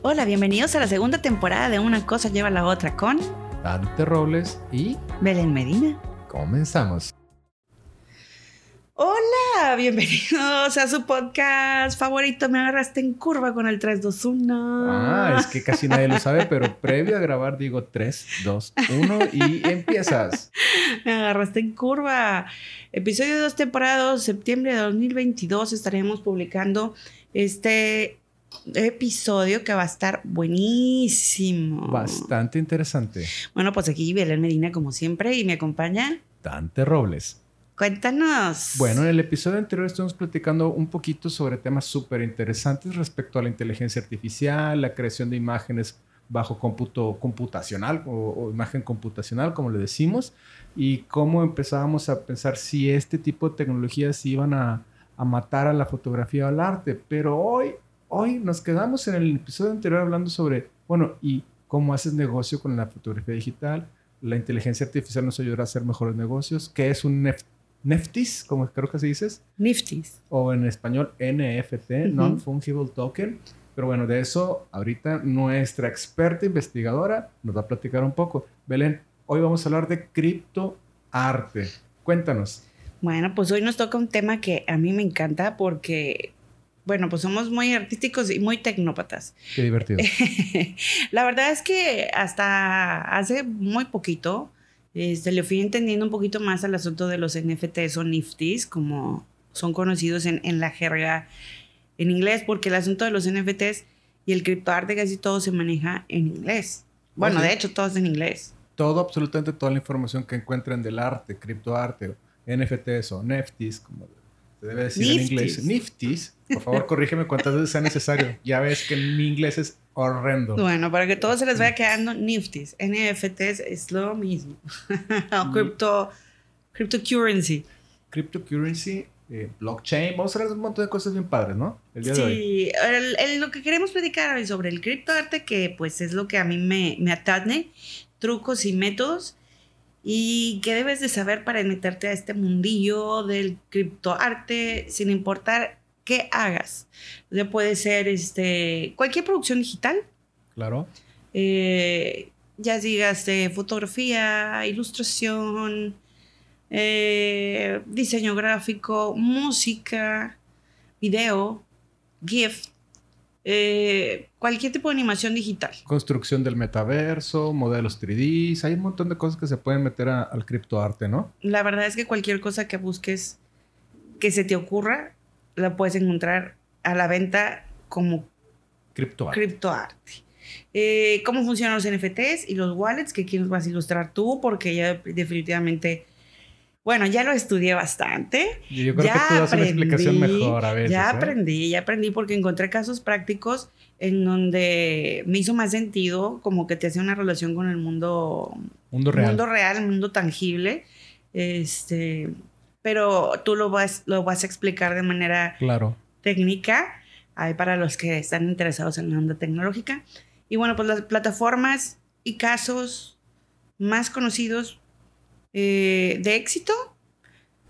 Hola, bienvenidos a la segunda temporada de Una cosa lleva a la otra con Dante Robles y Belén Medina. comenzamos. Hola, bienvenidos a su podcast favorito. Me agarraste en curva con el 321. Ah, es que casi nadie lo sabe, pero previo a grabar digo 3, 2, 1 y empiezas. Me agarraste en curva. Episodio 2, temporada 2, septiembre de 2022 estaremos publicando este episodio que va a estar buenísimo. Bastante interesante. Bueno, pues aquí Belén Medina como siempre y me acompaña. Dante Robles. Cuéntanos. Bueno, en el episodio anterior estuvimos platicando un poquito sobre temas súper interesantes respecto a la inteligencia artificial, la creación de imágenes bajo cómputo computacional o, o imagen computacional, como le decimos, y cómo empezábamos a pensar si este tipo de tecnologías iban a, a matar a la fotografía o al arte. Pero hoy, hoy nos quedamos en el episodio anterior hablando sobre, bueno, y cómo haces negocio con la fotografía digital. La inteligencia artificial nos ayudará a hacer mejores negocios. ¿Qué es un NFT? NFTs, como creo que se dices, Nifties. o en español NFT. Non-Fungible Token. Pero bueno, de eso ahorita nuestra experta investigadora nos va a platicar un poco. Belén, hoy vamos a hablar de criptoarte. Cuéntanos. Bueno, pues hoy nos toca un tema que a mí me encanta porque, bueno, pues somos muy artísticos y muy tecnópatas. Qué divertido. La verdad es que hasta hace muy poquito este, le fui entendiendo un poquito más al asunto de los NFTs o Nifties, como son conocidos en, en la jerga en inglés, porque el asunto de los NFTs y el criptoarte casi todo se maneja en inglés. Bueno, sí. de hecho, todo es en inglés. Todo, absolutamente toda la información que encuentren del arte, criptoarte, NFTs o NFTs, como se debe decir en inglés. Nifties. Por favor, corrígeme cuantas veces sea necesario. Ya ves que mi inglés es horrendo. Bueno, para que todo se les vaya quedando Nifties, NFTs es lo mismo. o crypto, cryptocurrency. cryptocurrency, eh, blockchain. Vamos a hablar de un montón de cosas bien padres, ¿no? El día de hoy. Sí, el- el- lo que queremos platicar hoy sobre el criptoarte, que pues es lo que a mí me, me atañe, trucos y métodos, y qué debes de saber para meterte a este mundillo del criptoarte, sin importar qué hagas. O sea, puede ser este, cualquier producción digital, Claro. eh, ya digas de fotografía, ilustración, eh, diseño gráfico, música, video, GIF, eh, cualquier tipo de animación digital. Construcción del metaverso, modelos 3D. Hay un montón de cosas que se pueden meter a- al criptoarte, ¿no? La verdad es que cualquier cosa que busques que se te ocurra, la puedes encontrar a la venta como Criptoarte. criptoarte. Eh, ¿Cómo funcionan los NFTs y los wallets? Que aquí nos vas a ilustrar tú, porque ya definitivamente, bueno, ya lo estudié bastante. Yo creo ya que tú das una explicación aprendí, mejor a veces. Ya ¿eh? aprendí, ya aprendí porque encontré casos prácticos en donde me hizo más sentido, como que te hacía una relación con el mundo, Mundo real. mundo real, mundo tangible. Este, pero tú lo vas, lo vas a explicar de manera Claro. técnica hay para los que están interesados en la onda tecnológica. Y bueno, pues las plataformas y casos más conocidos eh, de éxito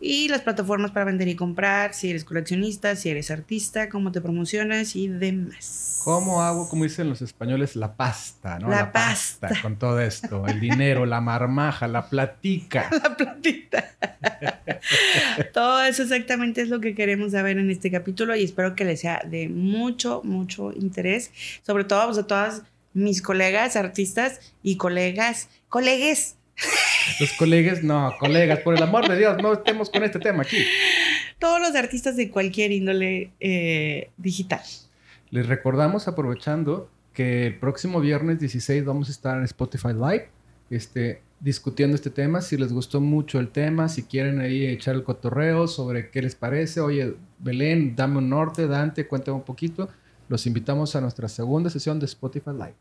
y las plataformas para vender y comprar, si eres coleccionista, si eres artista, cómo te promocionas y demás. ¿Cómo hago, como dicen los españoles, la pasta, ¿no? La pasta. Con todo esto. El dinero, la marmaja, la platica. La platita. Todo eso exactamente es lo que queremos saber en este capítulo y espero que les sea de mucho, mucho interés, sobre todo pues, a todas mis colegas artistas y colegas, colegues, Los colegas, no, colegas, por el amor de Dios, no estemos con este tema aquí. todos los artistas de cualquier índole eh, digital. Les recordamos, aprovechando, que el próximo viernes 16 vamos a estar en Spotify Live este, discutiendo este tema. Si les gustó mucho el tema, si quieren ahí echar el cotorreo sobre qué les parece. Oye, Belén, dame un norte, Dante, cuéntame un poquito. Los invitamos a nuestra segunda sesión de Spotify Live.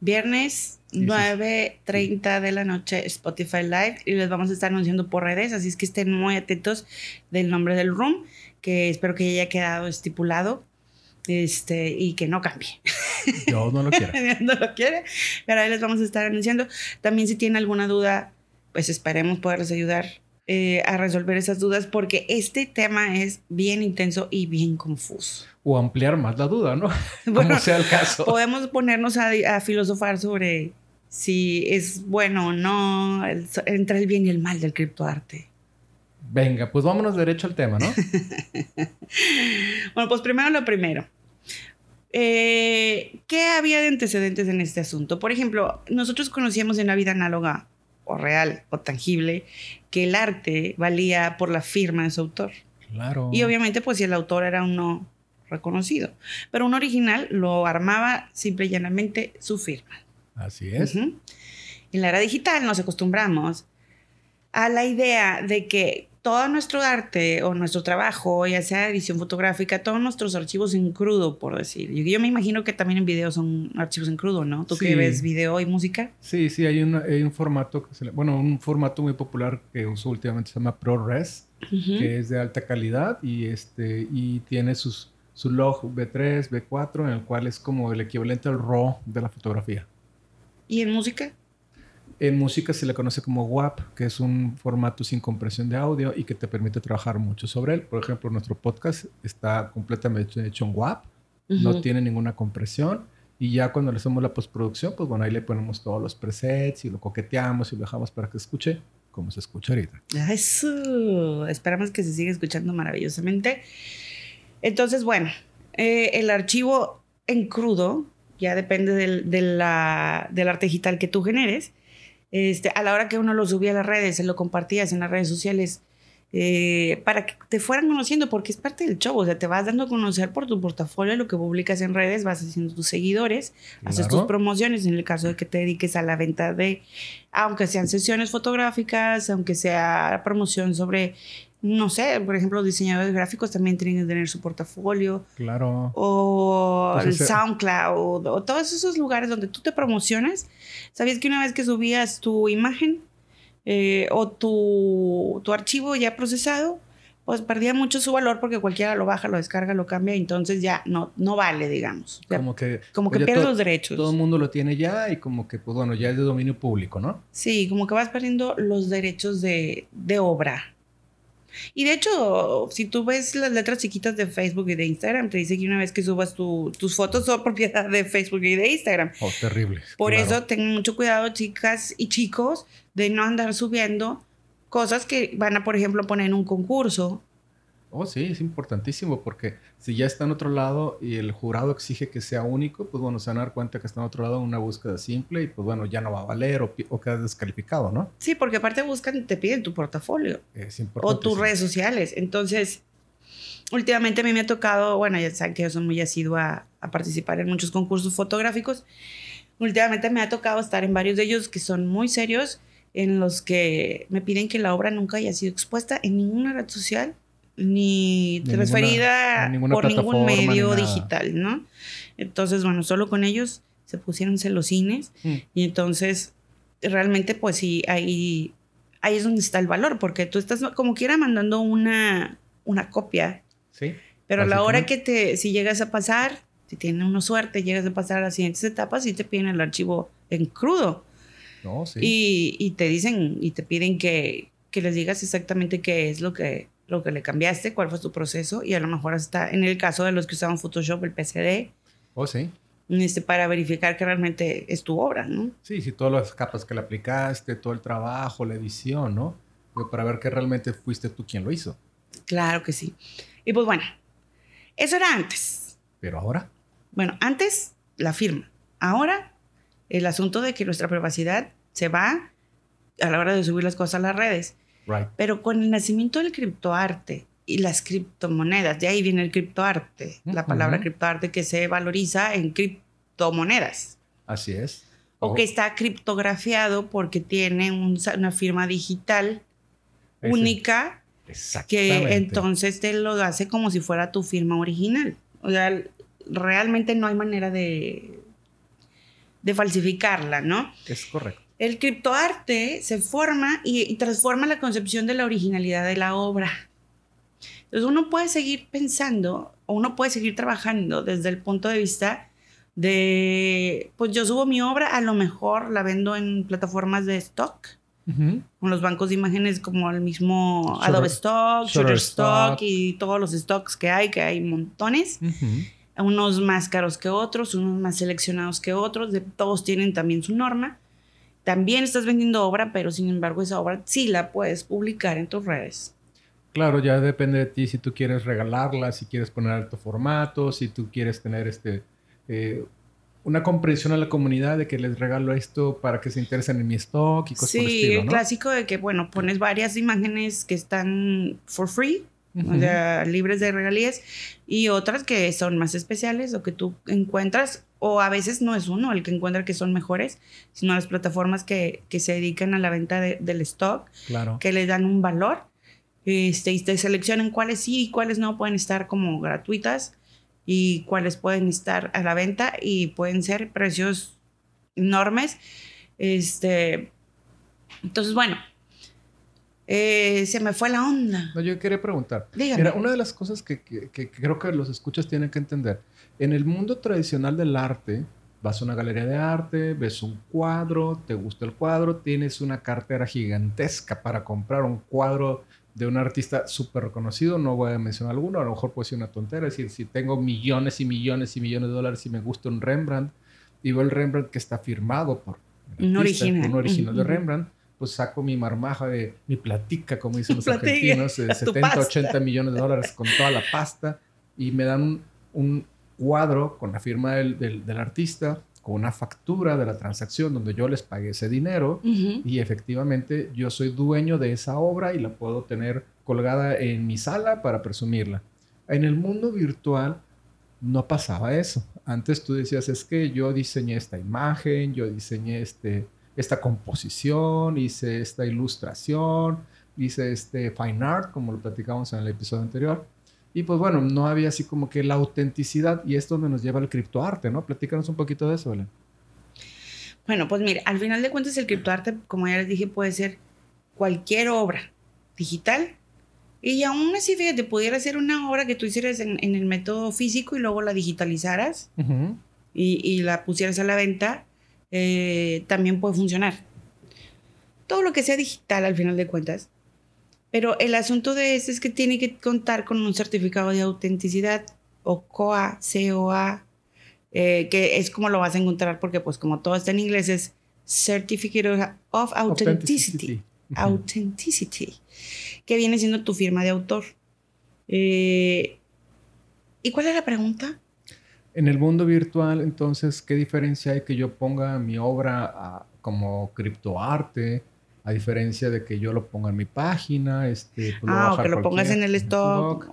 Viernes. 9.30 de la noche Spotify Live y les vamos a estar anunciando por redes, así es que estén muy atentos del nombre del room, que espero que ya haya quedado estipulado este, y que no cambie. Yo no lo quiero. no lo quiere, pero ahí les vamos a estar anunciando. También si tienen alguna duda, pues esperemos poderles ayudar eh, a resolver esas dudas porque este tema es bien intenso y bien confuso. O ampliar más la duda, ¿no? Como sea el caso. Podemos ponernos a, a, filosofar sobre si es bueno o no, el, entre el bien y el mal del criptoarte. Venga, pues vámonos derecho al tema, ¿no? bueno, pues primero lo primero. Eh, ¿Qué había de antecedentes en este asunto? Por ejemplo, nosotros conocíamos en la vida análoga o real o tangible que el arte valía por la firma de su autor. Claro. Y obviamente, pues si el autor era uno reconocido, pero un original lo armaba simple y llanamente su firma. Así es. En la era digital nos acostumbramos a la idea de que todo nuestro arte o nuestro trabajo, ya sea edición fotográfica, todos nuestros archivos en crudo, por decir. Yo, me imagino que también en video son archivos en crudo, ¿no? ¿Tú que ves video y música? Sí, sí, hay, hay un formato, que se bueno, un formato muy popular que uso últimamente se llama ProRes, que es de alta calidad y, este, y tiene sus, su log B3, B4, en el cual es como el equivalente al RAW de la fotografía. ¿Y en música? En música se le conoce como WAP, que es un formato sin compresión de audio y que te permite trabajar mucho sobre él. Por ejemplo, nuestro podcast está completamente hecho en WAP, no tiene ninguna compresión. Y ya cuando le hacemos la postproducción, pues bueno, ahí le ponemos todos los presets y lo coqueteamos y lo dejamos para que escuche como se escucha ahorita. Eso, esperamos que se siga escuchando maravillosamente. Entonces, bueno, eh, el archivo en crudo ya depende del, la, del arte digital que tú generes este, a la hora que uno lo subía a las redes, se lo compartías en las redes sociales, eh, para que te fueran conociendo, porque es parte del show, o sea, te vas dando a conocer por tu portafolio lo que publicas en redes, vas haciendo tus seguidores, haces tus promociones en el caso de que te dediques a la venta de, aunque sean sesiones fotográficas, aunque sea promoción sobre no sé, por ejemplo, los diseñadores gráficos también tienen que tener su portafolio. Claro. O pues el SoundCloud, o todos esos lugares donde tú te promocionas. ¿Sabías que una vez que subías tu imagen eh, o tu, tu, archivo ya procesado, pues perdía mucho su valor porque cualquiera lo baja, lo descarga, lo cambia y entonces ya no, no vale, digamos. como que, como que pierde los derechos. Todo el mundo lo tiene ya y como que, pues bueno, ya es de dominio público, ¿no? Sí, como que vas perdiendo los derechos de, de obra. Y de hecho, si tú ves las letras chiquitas de Facebook y de Instagram, te dice que una vez que subas tus fotos son propiedad de Facebook y de Instagram. Oh, terrible. Por eso tengan mucho cuidado, chicas y chicos, de no andar subiendo cosas que van a, por ejemplo, poner en un concurso Oh, sí, es importantísimo porque si ya está en otro lado y el jurado exige que sea único, pues bueno, se van a dar cuenta que está en otro lado en una búsqueda simple y pues bueno, ya no va a valer o, o queda descalificado, ¿no? Sí, porque aparte buscan, te piden tu portafolio. Es. O tus redes sociales. Entonces, últimamente a mí me ha tocado, bueno, ya saben que yo soy muy asidua a participar en muchos concursos fotográficos. Últimamente me ha tocado estar en varios de ellos que son muy serios, en los que me piden que la obra nunca haya sido expuesta en ninguna red social ni transferida por ningún medio digital, ¿no? Entonces, bueno, solo con ellos se pusieron celosines mm. y entonces realmente pues sí, ahí, ahí es donde está el valor, porque tú estás como quiera mandando una, una copia. Sí. Pero a la hora que te, si llegas a pasar, si tienes una suerte, llegas a pasar a las siguientes etapas y te piden el archivo en crudo. No, sí. y, y, te dicen y te piden que, que les digas exactamente qué es lo que lo que le cambiaste, cuál fue tu proceso y a lo mejor hasta en el caso de los que usaban Photoshop, el PCD. Oh, sí. Este, para verificar que realmente es tu obra, ¿no? Sí, sí, todas las capas que le aplicaste, todo el trabajo, la edición, ¿no? Pero para ver que realmente fuiste tú quien lo hizo. Claro que sí. Y pues bueno, eso era antes. Pero ahora. Bueno, antes la firma. Ahora el asunto de que nuestra privacidad se va a la hora de subir las cosas a las redes. Pero con el nacimiento del criptoarte y las criptomonedas, de ahí viene el criptoarte, la palabra criptoarte que se valoriza en criptomonedas. Así es. O que está criptografiado porque tiene una firma digital única que entonces te lo hace como si fuera tu firma original. O sea, realmente no hay manera de, de falsificarla, ¿no? Es correcto. El criptoarte se forma y, transforma la concepción de la originalidad de la obra. Entonces uno puede seguir pensando o uno puede seguir trabajando desde el punto de vista de, pues yo subo mi obra, a lo mejor la vendo en plataformas de stock con los bancos de imágenes como el mismo Adobe Stock, Shutterstock y todos los stocks que hay, que hay montones. Unos más caros que otros, unos más seleccionados que otros, de, todos tienen también su norma. También estás vendiendo obra, pero sin embargo esa obra sí la puedes publicar en tus redes. Claro, ya depende de ti si tú quieres regalarla, si quieres poner alto formato, si tú quieres tener este eh, una comprensión a la comunidad de que les regalo esto para que se interesen en mi stock y cosas sí, por el estilo, clásico de que, bueno, pones varias imágenes que están for free, o sea, libres de regalías, y otras que son más especiales o que tú encuentras, o a veces no es uno el que encuentra que son mejores, sino las plataformas que, que se dedican a la venta del stock, claro. que le dan un valor, este, y te seleccionan cuáles sí y cuáles no pueden estar como gratuitas y cuáles pueden estar a la venta y pueden ser precios enormes. Este, entonces, bueno, eh, se me fue la onda. No, yo quería preguntar. Dígame. Mira, una de las cosas que, que, creo que los escuchas tienen que entender, en el mundo tradicional del arte, vas a una galería de arte, ves un cuadro, te gusta el cuadro, tienes una cartera gigantesca para comprar un cuadro de un artista súper reconocido, no voy a mencionar alguno, a lo mejor puede ser una tontera, es decir, si tengo millones y millones y millones de dólares y me gusta un Rembrandt, y veo el Rembrandt que está firmado por un original, un original de Rembrandt, pues saco mi marmaja de mi platica, como dicen los argentinos, de 70, 80 millones de dólares con toda la pasta, y me dan un, cuadro con la firma del, del artista, con una factura de la transacción donde yo les pagué ese dinero y efectivamente yo soy dueño de esa obra y la puedo tener colgada en mi sala para presumirla. En el mundo virtual no pasaba eso. Antes tú decías, es que yo diseñé esta imagen, yo diseñé este, esta composición, hice esta ilustración, hice este fine art, como lo platicamos en el episodio anterior. Y pues bueno, no había así como que la autenticidad y es donde nos lleva el criptoarte, ¿no? Platícanos un poquito de eso, Belén. Bueno, pues mire, al final de cuentas el criptoarte, como ya les dije, puede ser cualquier obra digital. Y aún así, fíjate, pudiera ser una obra que tú hicieras en, el método físico y luego la digitalizaras y, la pusieras a la venta, eh, también puede funcionar. Todo lo que sea digital, al final de cuentas, pero el asunto de eso es que tiene que contar con un certificado de autenticidad o COA, COA, eh, que es como lo vas a encontrar porque pues como todo está en inglés es Certificate of Authenticity. Authenticity. que viene siendo tu firma de autor. Eh, ¿Y cuál es la pregunta? En el mundo virtual, entonces, ¿qué diferencia hay que yo ponga mi obra ah, como criptoarte? A diferencia de que yo lo ponga en mi página, este, pues ah, o que lo pongas en el stock.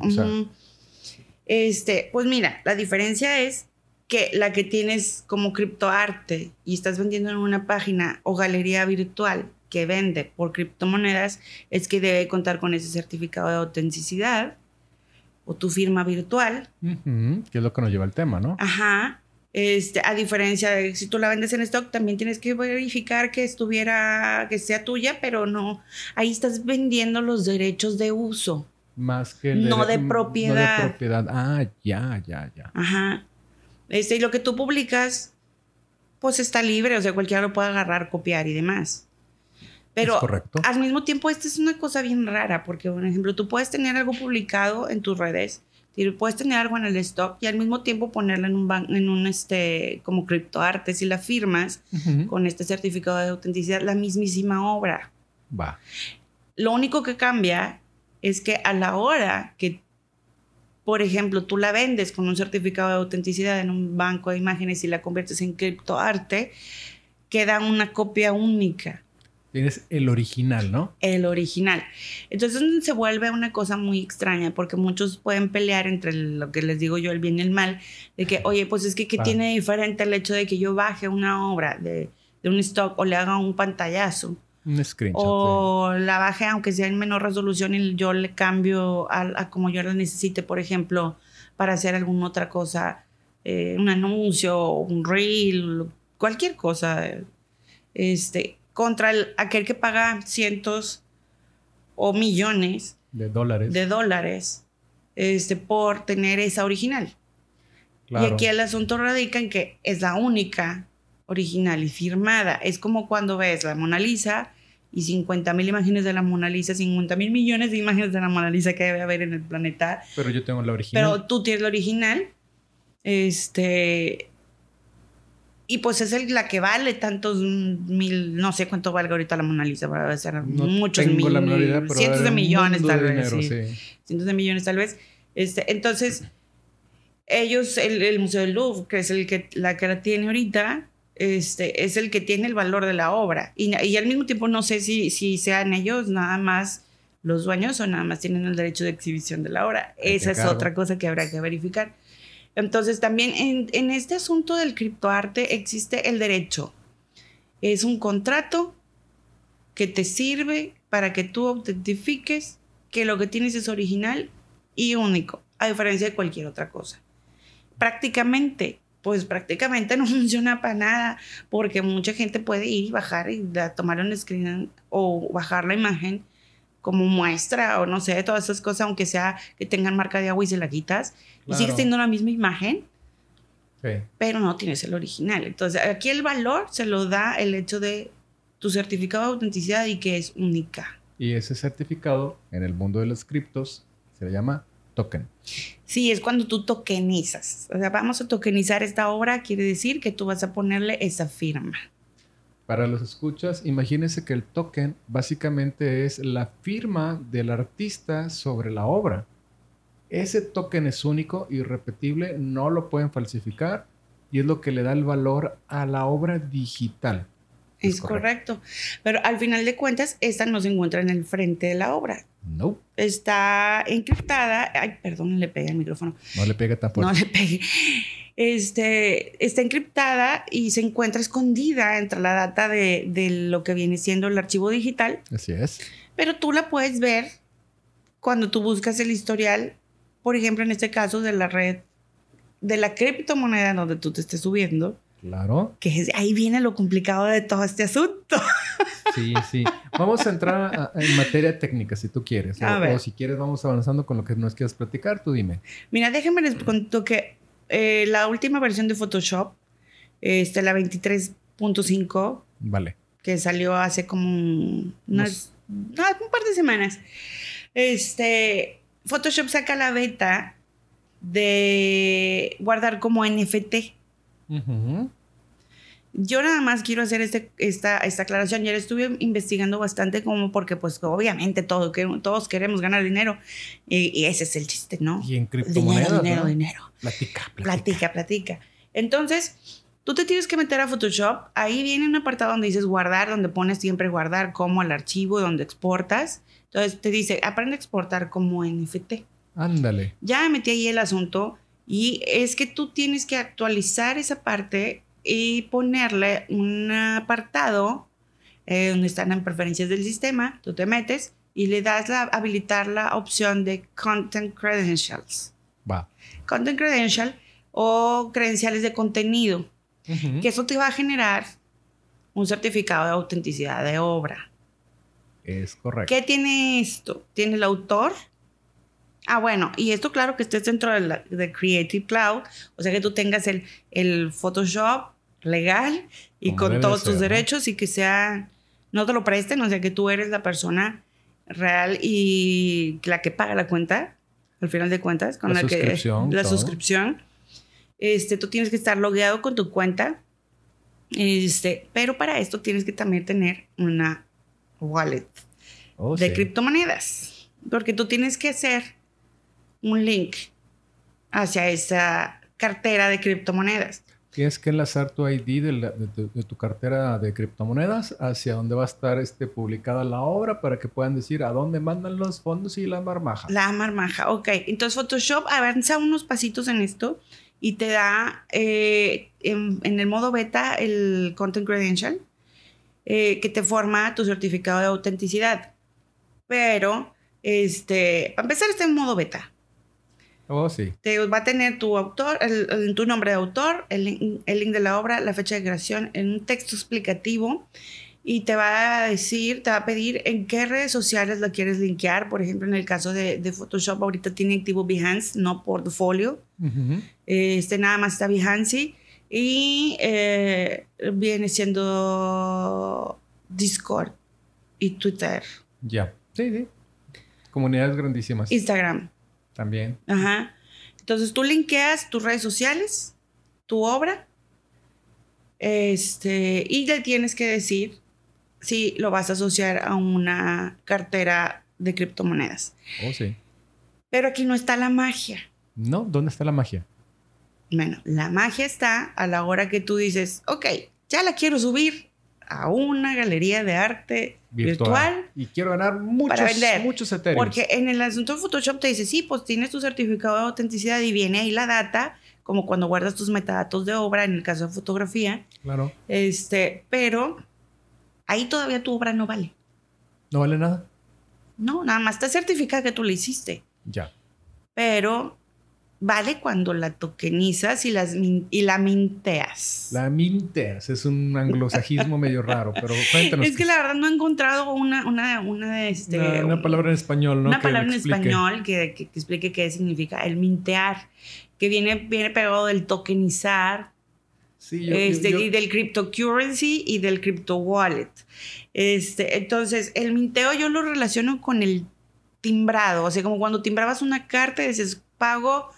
Este, pues mira, la diferencia es que la que tienes como criptoarte y estás vendiendo en una página o galería virtual que vende por criptomonedas es que debe contar con ese certificado de autenticidad o tu firma virtual. que es lo que nos lleva al tema, ¿no? Ajá. Este, a diferencia de si tú la vendes en stock, también tienes que verificar que estuviera, que sea tuya, pero no, ahí estás vendiendo los derechos de uso. Más que no de, propiedad. No de propiedad. Ah, ya, ya, ya. Ajá. Este, y lo que tú publicas, pues está libre, o sea, cualquiera lo puede agarrar, copiar y demás. Pero al mismo tiempo, esta es una cosa bien rara, porque, por ejemplo, tú puedes tener algo publicado en tus redes puedes tener algo en el stock y al mismo tiempo ponerlo en un, en un este, como criptoarte, si la firmas con este certificado de autenticidad, la mismísima obra. Va. Lo único que cambia es que a la hora que, por ejemplo, tú la vendes con un certificado de autenticidad en un banco de imágenes y la conviertes en criptoarte, queda una copia única. Tienes el original, ¿no? El original. Entonces se vuelve una cosa muy extraña porque muchos pueden pelear entre lo que les digo yo, el bien y el mal, de que, oye, pues es que ¿qué tiene diferente el hecho de que yo baje una obra de, un stock o le haga un pantallazo? Un screenshot. O la baje aunque sea en menor resolución y yo le cambio a, como yo la necesite, por ejemplo, para hacer alguna otra cosa, eh, un anuncio, un reel, cualquier cosa. Este, contra el, aquel que paga cientos o millones de dólares, de dólares este, por tener esa original. Y aquí el asunto radica en que es la única original y firmada. Es como cuando ves la Mona Lisa y 50 mil imágenes de la Mona Lisa, 50 mil millones de imágenes de la Mona Lisa que debe haber en el planeta. Pero yo tengo la original. Pero tú tienes la original. Este. Y pues es el, la que vale tantos mil, no sé cuánto valga ahorita la Mona Lisa, va a ser muchos mil, idea, pero cientos de millones de tal vez. dinero, sí. sí. Cientos de millones tal vez. Este, entonces, ellos, el, el Museo del Louvre, que es el que la que la tiene ahorita, este, es el que tiene el valor de la obra. Y, y al mismo tiempo no sé si, si sean ellos nada más los dueños o nada más tienen el derecho de exhibición de la obra. Esa es otra cosa que habrá que verificar. Entonces también en, este asunto del criptoarte existe el derecho. Es un contrato que te sirve para que tú autentifiques que lo que tienes es original y único, a diferencia de cualquier otra cosa. Prácticamente, pues prácticamente no funciona para nada, porque mucha gente puede ir y bajar y tomar un screen o bajar la imagen como muestra o no sé, todas esas cosas, aunque sea que tengan marca de agua y se la quitas, y Claro. sigues teniendo la misma imagen, Sí. pero no tienes el original. Entonces, aquí el valor se lo da el hecho de tu certificado de autenticidad y que es única. Y ese certificado en el mundo de los criptos se le llama token. Sí, es cuando tú tokenizas. O sea, vamos a tokenizar esta obra, quiere decir que tú vas a ponerle esa firma. Para los escuchas, imagínense que el token básicamente es la firma del artista sobre la obra. Ese token es único, irrepetible, no lo pueden falsificar y es lo que le da el valor a la obra digital. Es, correcto. Pero al final de cuentas, esta no se encuentra en el frente de la obra. No, Está encriptada. Ay, perdón, le pegué al micrófono. no le pega tan No fuerte. le pegué. Este, está encriptada y se encuentra escondida entre la data de, de lo que viene siendo el archivo digital. Así es. Pero tú la puedes ver cuando tú buscas el historial, por ejemplo, en este caso de la red, de la criptomoneda donde tú te estés subiendo, Claro. que ahí viene lo complicado de todo este asunto. Sí, sí. Vamos a entrar a- en materia técnica si tú quieres. O, A ver. o si quieres, vamos avanzando con lo que nos quieras platicar. Tú dime. Mira, déjenme les cuento que eh, la última versión de Photoshop, este, la 23.5, Vale. que salió hace como un- unas, no, un par de semanas, este, Photoshop saca la beta de guardar como NFT. Ujú. Yo nada más quiero hacer este, esta, esta aclaración. Ya estuve investigando bastante como porque pues obviamente todo, que, todos queremos ganar dinero y, y ese es el chiste, ¿no? Y en Dinero, criptomonedas. dinero, ¿no? dinero. Platica, platica. Platica, platica. Entonces, tú te tienes que meter a Photoshop. Ahí viene un apartado donde dices guardar, donde pones siempre guardar como el archivo, donde exportas. Entonces te dice, aprende a exportar como NFT. Ándale. Ya me metí ahí el asunto y es que tú tienes que actualizar esa parte y ponerle un apartado eh, donde están en preferencias del sistema. Tú te metes y le das la habilitar la opción de Content Credentials. Va. Content Credential o credenciales de contenido, que eso te va a generar un certificado de autenticidad de obra. Es correcto. ¿Qué tiene esto? Tiene el autor. Ah, bueno, y esto claro que estés dentro de, la- de Creative Cloud, o sea que tú tengas el, el Photoshop legal y Como con todos ser, tus ¿no? derechos y que sea, no te lo presten, o sea que tú eres la persona real y la que paga la cuenta, al final de cuentas, con La la, que suscripción, la todo. suscripción. Este, tú tienes que estar logueado con tu cuenta. Este, pero para esto tienes que también tener una wallet Oh, de sí. criptomonedas. Porque tú tienes que hacer un link hacia esa cartera de criptomonedas. Tienes que enlazar tu ID de, la- de tu, de tu cartera de criptomonedas hacia donde va a estar este, publicada la obra para que puedan decir a dónde mandan los fondos y la marmaja. La marmaja, ok. Entonces Photoshop avanza unos pasitos en esto y te da eh, en, en el modo beta el Content Credential eh, que te forma tu certificado de autenticidad. Pero, este, para empezar, está en modo beta. Oh, sí. te va a tener tu autor, el, el- tu nombre de autor, el, link- el link de la obra, la fecha de creación, en un texto explicativo y te va a decir, te va a pedir en qué redes sociales la quieres linkear. Por ejemplo, en el caso de, de Photoshop, ahorita tiene activo Behance, no portfolio. Este nada más está Behance y eh, viene siendo Discord y Twitter. Ya. Sí, sí. Comunidades grandísimas. Instagram. También. Ajá. Entonces tú linkeas tus redes sociales, tu obra, este, y le tienes que decir si lo vas a asociar a una cartera de criptomonedas. Oh, sí. Pero aquí no está la magia. No, ¿dónde está la magia? Bueno, la magia está a la hora que tú dices, ok, ya la quiero subir a una galería de arte virtual, y quiero ganar muchos, para vender. muchos Ethereum. Porque en el asunto de Photoshop te dice, sí, pues tienes tu certificado de autenticidad y viene ahí la data, como cuando guardas tus metadatos de obra, en el caso de fotografía. Claro. Este, pero ahí todavía tu obra no vale. ¿No vale nada? No, nada más te certifica que tú la hiciste. Ya. Pero vale cuando la tokenizas y, las min- y la minteas. La minteas es un anglosajismo medio raro, pero cuéntanos. Es que la verdad no he encontrado una, una, una, este, una, una palabra en español, ¿no? una Que palabra en español que, que- que explique qué significa el mintear, que viene, viene pegado del tokenizar, Sí, yo, yo- este, yo- y del cryptocurrency y del crypto wallet. Este, entonces, el minteo yo lo relaciono con el timbrado, o sea, como cuando timbrabas una carta y dices, pago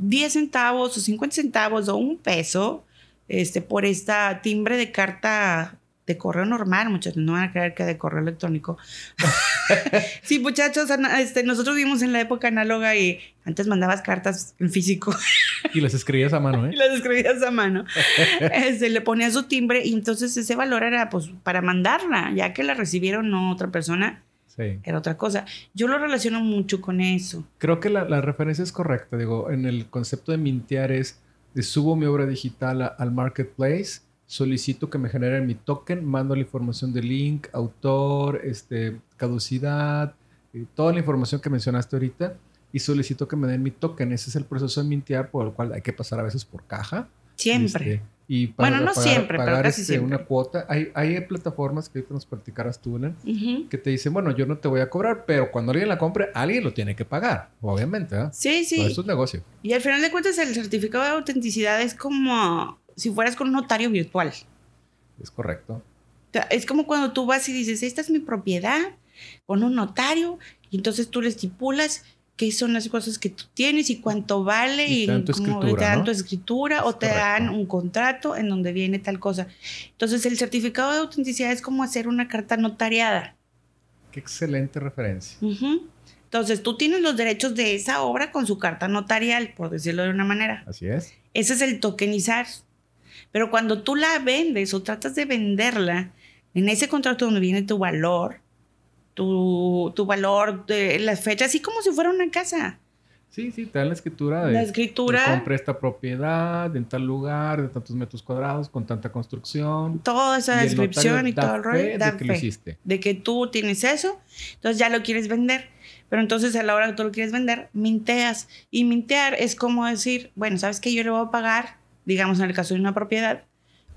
10 centavos o 50 centavos o un peso este, por esta timbre de carta de correo normal, muchachos, no van a creer que de correo electrónico. sí, muchachos, este, nosotros vivimos en la época análoga y antes mandabas cartas en físico Y las escribías a mano, y ¿eh? las escribías a mano. Este, le ponía su timbre y entonces ese valor era pues para mandarla, ya que la recibieron no otra persona, Sí. era otra cosa. Yo lo relaciono mucho con eso. Creo que la, la referencia es correcta. Digo, en el concepto de mintear es de subo mi obra digital a- al marketplace, solicito que me generen mi token, mando la información de link, autor, este, caducidad, eh, toda la información que mencionaste ahorita y solicito que me den mi token. Ese es el proceso de mintear por el cual hay que pasar a veces por caja. Siempre. Este, y Bueno, no siempre, pero pagar, casi este, siempre. una cuota. Hay, hay plataformas que ahorita nos platicarás tú, Len, Ujú. que te dicen, bueno, yo no te voy a cobrar, pero cuando alguien la compre, alguien lo tiene que pagar, obviamente. ¿eh? Sí, sí. Todo esto es negocio. Y al final de cuentas el certificado de autenticidad es como si fueras con un notario virtual. Es correcto. Es como cuando tú vas y dices, esta es mi propiedad, con un notario, y entonces tú le estipulas qué son las cosas que tú tienes y cuánto vale Y y, te dan tu cómo- escritura, te dan ¿no? tu escritura Es o te dan correcto. un contrato en donde viene tal cosa. Entonces el certificado de autenticidad es como hacer una carta notariada. Qué excelente referencia. Ujú. Entonces tú tienes los derechos de esa obra con su carta notarial, por decirlo de una manera. Así es. Ese es el tokenizar. Pero cuando tú la vendes o tratas de venderla, en ese contrato donde viene tu valor, tu, tu valor de la fecha, así como si fuera una casa. Sí, sí, te dan la escritura de... La escritura, compré esta propiedad en tal lugar, de tantos metros cuadrados, con tanta construcción. toda esa Y descripción y todo el fe rollo, de que lo hiciste. de que tú tienes eso, entonces ya lo quieres vender. Pero entonces a la hora que tú lo quieres vender, minteas. Y mintear es como decir, bueno, ¿sabes qué? Yo le voy a pagar, digamos en el caso de una propiedad,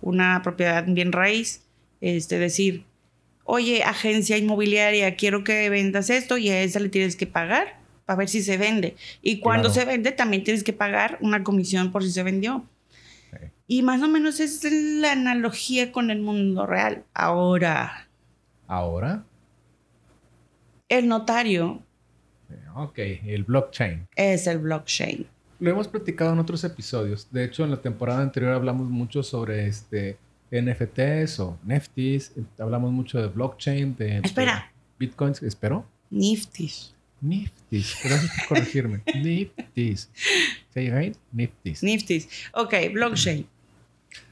una propiedad bien raíz, este, decir, oye, agencia inmobiliaria, quiero que vendas esto y a esa le tienes que pagar para ver si se vende. Y cuando Claro. se vende, también tienes que pagar una comisión por si se vendió. Y más o menos es la analogía con el mundo real. Ahora, Ahora, el notario ok, el blockchain. es el blockchain. Lo hemos platicado en otros episodios. De hecho, en la temporada anterior hablamos mucho sobre este NFTs o NFTs. Hablamos mucho de blockchain, de, bitcoins. Espero. Niftis. Niftis. Gracias por corregirme. Niftis. ¿Say right? Niftis. Niftis. Ok, blockchain.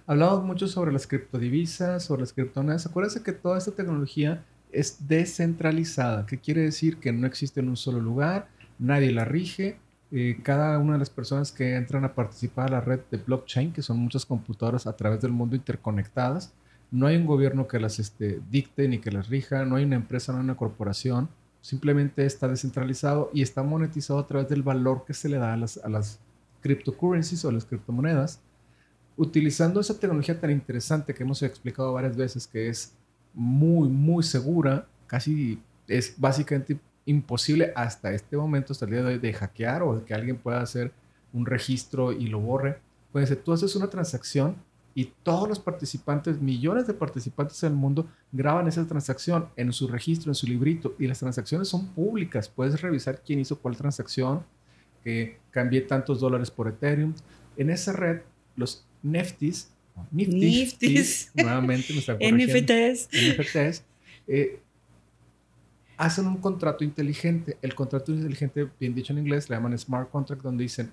Hablamos mucho sobre las criptodivisas, sobre las criptomonedas. Acuérdense que toda esta tecnología es descentralizada. ¿Qué quiere decir? Que no existe en un solo lugar, nadie la rige. Eh, cada una de las personas que entran a participar a la red de blockchain, que son muchas computadoras a través del mundo interconectadas, no hay un gobierno que las este, dicte ni que las rija, no hay una empresa, no hay una corporación, simplemente está descentralizado y está monetizado a través del valor que se le da a las, a las cryptocurrencies o las criptomonedas. Utilizando esa tecnología tan interesante que hemos explicado varias veces, que es muy, muy segura, casi es básicamente imposible hasta este momento, hasta el día de hoy, de hackear o de que alguien pueda hacer un registro y lo borre. Puede ser, tú haces una transacción y todos los participantes, millones de participantes en el mundo, graban esa transacción en su registro, en su librito, y las transacciones son públicas. Puedes revisar quién hizo cuál transacción, que cambié tantos dólares por Ethereum. En esa red, los Neftis, Niftis, nuevamente me NFTs, NFTs eh, hacen un contrato inteligente. El contrato inteligente, bien dicho en inglés, le llaman smart contract, donde dicen,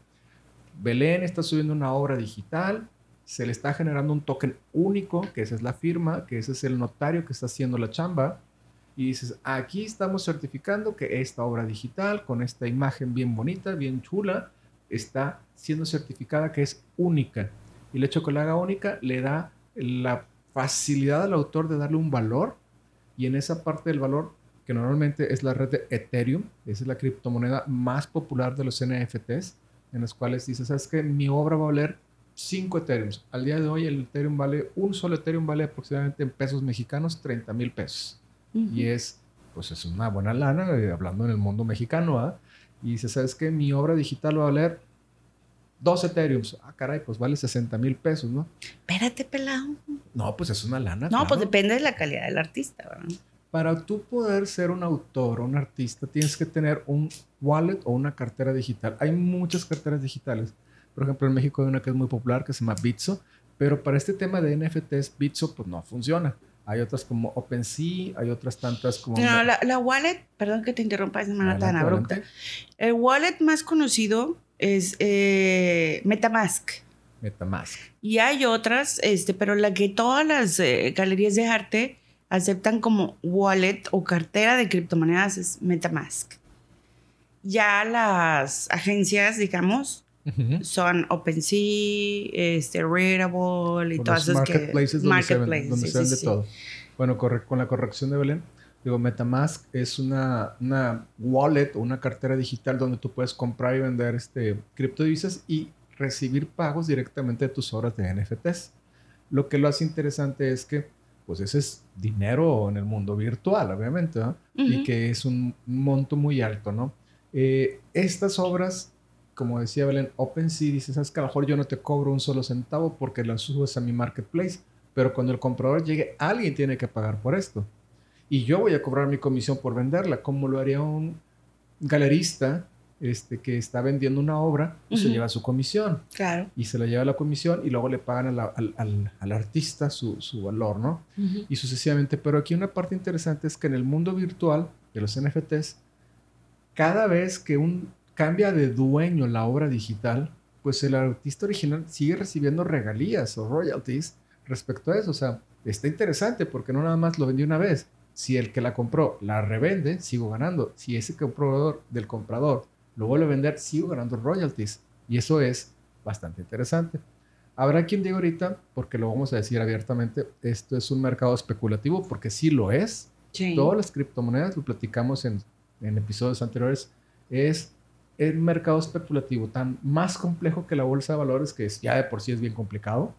Belén está subiendo una obra digital, se le está generando un token único, que esa es la firma, que ese es el notario que está haciendo la chamba. Y dices, aquí estamos certificando que esta obra digital, con esta imagen bien bonita, bien chula, está siendo certificada que es única. Y el hecho que la haga única le da la facilidad al autor de darle un valor. Y en esa parte del valor, que normalmente es la red de Ethereum, esa es la criptomoneda más popular de los NFTs, en los cuales dices, ¿sabes qué? Mi obra va a valer 5 Ethereum. Al día de hoy el Ethereum vale, un solo Ethereum vale aproximadamente en pesos mexicanos 30 mil pesos. Y es, pues es una buena lana, eh, hablando en el mundo mexicano, ¿ah? Y dice, ¿sabes qué? Mi obra digital va a valer 2 Ethereum. Ah, caray, pues vale 60 mil pesos, ¿no? Espérate, pelado. No, pues es una lana. No, pues depende de la calidad del artista, ¿verdad? Para tú poder ser un autor o un artista, tienes que tener un wallet o una cartera digital. Hay muchas carteras digitales. Por ejemplo, en México hay una que es muy popular que se llama Bitso, pero para este tema de NFTs, Bitso pues no funciona. Hay otras como OpenSea, hay otras tantas como... No, la, wallet, perdón que te interrumpa, es manera tan abrupta. El wallet más conocido es eh, Metamask. Metamask. Y hay otras, este, pero la que todas las eh, galerías de arte aceptan como wallet o cartera de criptomonedas es Metamask. Ya las agencias, digamos, son OpenSea, este, Readable y todas esas marketplaces que... Donde donde se de todo. Bueno, con la corrección de Belén, digo, Metamask es una, una wallet o una cartera digital donde tú puedes comprar y vender este, criptodivisas y recibir pagos directamente de tus obras de NFTs. Lo que lo hace interesante es que pues ese es dinero en el mundo virtual, obviamente, ¿no? Y que es un monto muy alto, ¿no? Eh, estas obras, como decía Belén, OpenSea, dices, sabes que a lo mejor yo no te cobro un solo centavo porque las subes a mi marketplace, pero cuando el comprador llegue, alguien tiene que pagar por esto. Y yo voy a cobrar mi comisión por venderla, como lo haría un galerista este, que está vendiendo una obra, pues se lleva su comisión. Claro. Y se la lleva a la comisión y luego le pagan al, artista su, valor, ¿no? Y sucesivamente. Pero aquí una parte interesante es que en el mundo virtual de los NFTs, cada vez que un cambia de dueño la obra digital, pues el artista original sigue recibiendo regalías o royalties respecto a eso. O sea, está interesante porque no nada más lo vendió una vez. Si el que la compró la revende, sigo ganando. Si ese comprador del comprador lo vuelve a vender, sigo ganando royalties. Y eso es bastante interesante. Habrá quien diga ahorita, porque lo vamos a decir abiertamente, esto es un mercado especulativo, porque sí lo es. Todas las criptomonedas, lo platicamos en, en episodios anteriores, es el mercado especulativo tan más complejo que la bolsa de valores, que es, ya de por sí es bien complicado.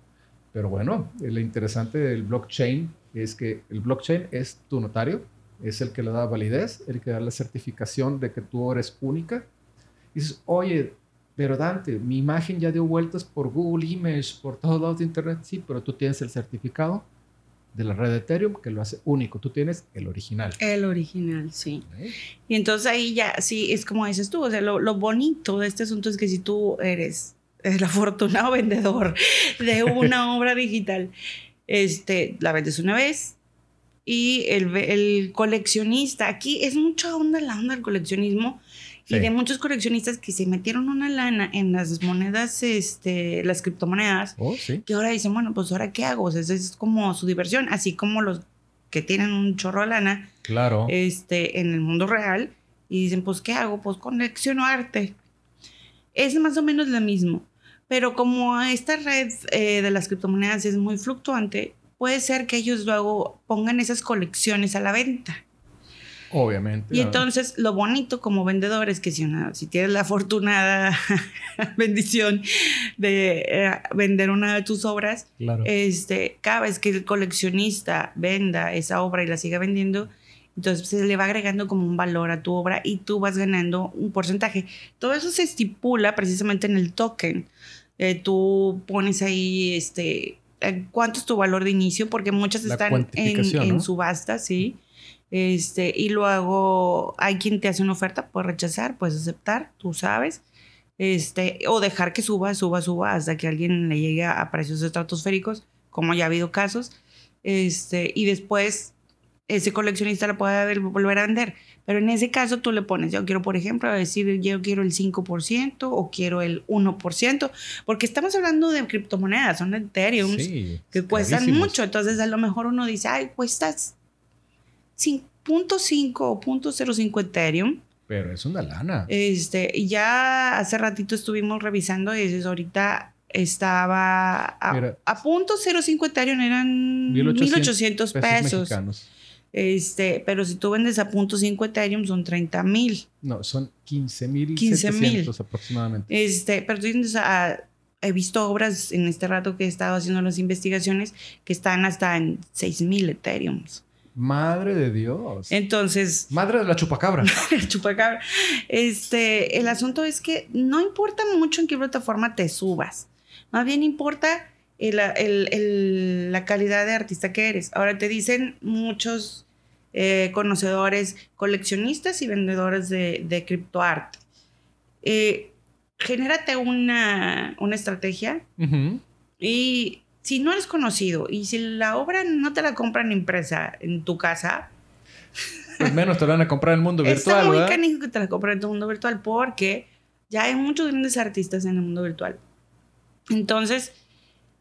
Pero bueno, lo interesante del blockchain es que el blockchain es tu notario, es el que le da validez, el que da la certificación de que tú eres única dices, oye, pero Dante, mi imagen ya dio vueltas por Google Image, por todos lados de Internet, sí, pero tú tienes el certificado de la red de Ethereum que lo hace único. Tú tienes el original. El original, sí. Y entonces ahí ya, sí, es como dices tú, o sea, lo, bonito de este asunto es que si tú eres el afortunado vendedor de una obra digital, este, la vendes una vez y el, el coleccionista, aquí es mucha onda la onda del coleccionismo, y de muchos coleccionistas que se metieron una lana en las monedas, este, las criptomonedas, oh, que ahora dicen, bueno, pues ahora qué hago, o sea, es como su diversión, así como los que tienen un chorro de lana claro. este, en el mundo real y dicen, pues qué hago, pues colecciono arte. Es más o menos lo mismo, pero como esta red eh, de las criptomonedas es muy fluctuante, puede ser que ellos luego pongan esas colecciones a la venta. Obviamente. Y entonces lo bonito como vendedor es que si, si tienes la afortunada bendición de eh, vender una de tus obras, este, cada vez que el coleccionista venda esa obra y la siga vendiendo, entonces se le va agregando como un valor a tu obra y tú vas ganando un porcentaje. Todo eso se estipula precisamente en el token. Eh, tú pones ahí este, eh, cuánto es tu valor de inicio, porque muchas están en, subasta, sí. Este, y luego hay quien te hace una oferta, puedes rechazar, puedes aceptar, tú sabes. Este, o dejar que suba, suba, suba hasta que alguien le llegue a precios estratosféricos, como ya ha habido casos. Este, y después ese coleccionista la puede volver a vender. Pero en ese caso tú le pones, yo quiero, por ejemplo, decir, yo quiero el 5% o quiero el 1%, porque estamos hablando de criptomonedas, son Ethereum, que cuestan mucho. Entonces a lo mejor uno dice, ay, cuestas 5.5 o 0.05 Ethereum. Pero es una lana. Este, y ya hace ratito estuvimos revisando y dices, ahorita estaba a, a punto 05 Ethereum eran 1800, pesos. pesos este, pero si tú vendes a punto 5 Ethereum son 30 mil. No, son 15 mil 15 mil aproximadamente. Este, pero tú a, he visto obras en este rato que he estado haciendo las investigaciones que están hasta en 6 mil Ethereum. Madre de Dios. Entonces. Madre de la chupacabra. chupacabra. Este, el asunto es que no importa mucho en qué plataforma te subas. Más bien importa la calidad de artista que eres. Ahora te dicen muchos eh, conocedores, coleccionistas y vendedores de, de criptoarte. Eh, genérate una, estrategia y si no eres conocido y si la obra no te la compran impresa en tu casa, pues menos te la van a comprar en el mundo virtual. Está muy canijo que te la compren en tu mundo virtual porque ya hay muchos grandes artistas en el mundo virtual. Entonces,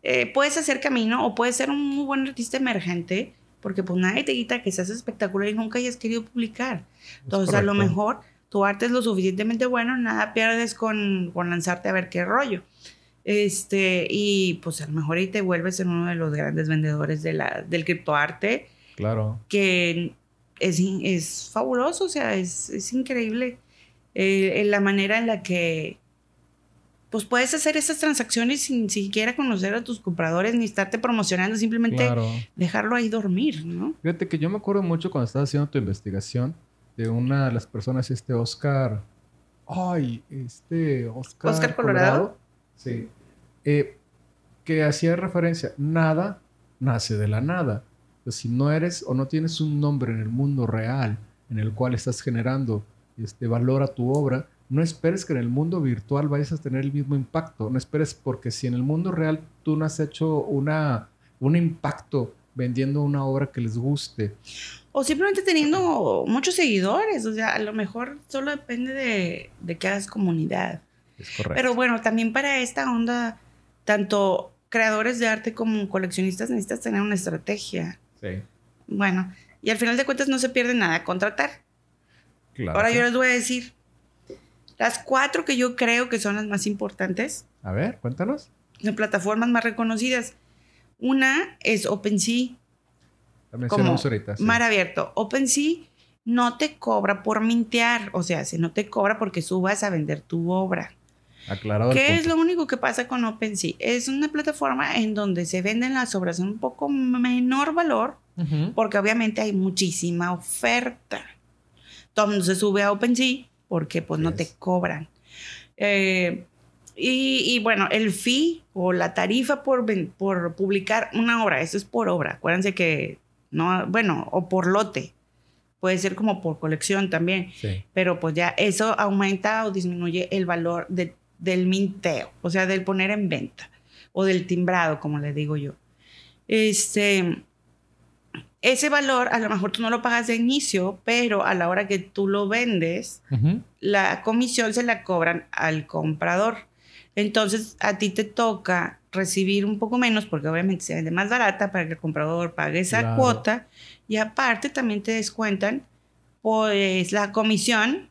eh, puedes hacer camino o puedes ser un muy buen artista emergente, porque pues nadie te quita que seas espectacular y nunca hayas querido publicar. Entonces, a lo mejor tu arte es lo suficientemente bueno, nada pierdes con, con, lanzarte a ver qué rollo. Este, y pues a lo mejor ahí te vuelves en uno de los grandes vendedores de la, del criptoarte. Claro. Que es, es fabuloso, o sea, es, es increíble eh, la manera en la que pues puedes hacer esas transacciones sin siquiera conocer a tus compradores ni estarte promocionando, simplemente dejarlo ahí dormir, ¿no? Fíjate que yo me acuerdo mucho cuando estabas haciendo tu investigación de una de las personas, este Oscar. Ay, este Oscar. Oscar Colorado. Sí. Eh, que hacía referencia, nada nace de la nada. Pues si no eres o no tienes un nombre en el mundo real en el cual estás generando este valor a tu obra, no esperes que en el mundo virtual vayas a tener el mismo impacto. No esperes porque si en el mundo real tú no has hecho una, un impacto vendiendo una obra que les guste. O simplemente teniendo muchos seguidores. O sea, a lo mejor solo depende de, de que hagas comunidad. Es correcto. Pero bueno, también para esta onda, tanto creadores de arte como coleccionistas necesitas tener una estrategia. Sí. Bueno, y al final de cuentas no se pierde nada contratar. Claro. Ahora yo les voy a decir, las cuatro que yo creo que son las más importantes. A ver, cuéntanos. Las plataformas más reconocidas. Una es OpenSea. La como ahorita. Mar abierto. OpenSea no te cobra por mintear. O sea, si no te cobra porque subas a vender tu obra. Aclarado. ¿Qué es lo único que pasa con OpenSea? Es una plataforma en donde se venden las obras en un poco menor valor, porque obviamente hay muchísima oferta. Todo el mundo se sube a OpenSea porque pues no te cobran. Eh, y, bueno, el fee o la tarifa por, por publicar una obra, eso es por obra. Acuérdense que, no, bueno, o por lote. Puede ser como por colección también. Pero pues ya eso aumenta o disminuye el valor del minteo, o sea, del poner en venta o del timbrado, como le digo yo. Este, ese valor a lo mejor tú no lo pagas de inicio, pero a la hora que tú lo vendes, la comisión se la cobran al comprador. Entonces a ti te toca recibir un poco menos porque obviamente se vende más barata para que el comprador pague esa cuota y aparte también te descuentan pues la comisión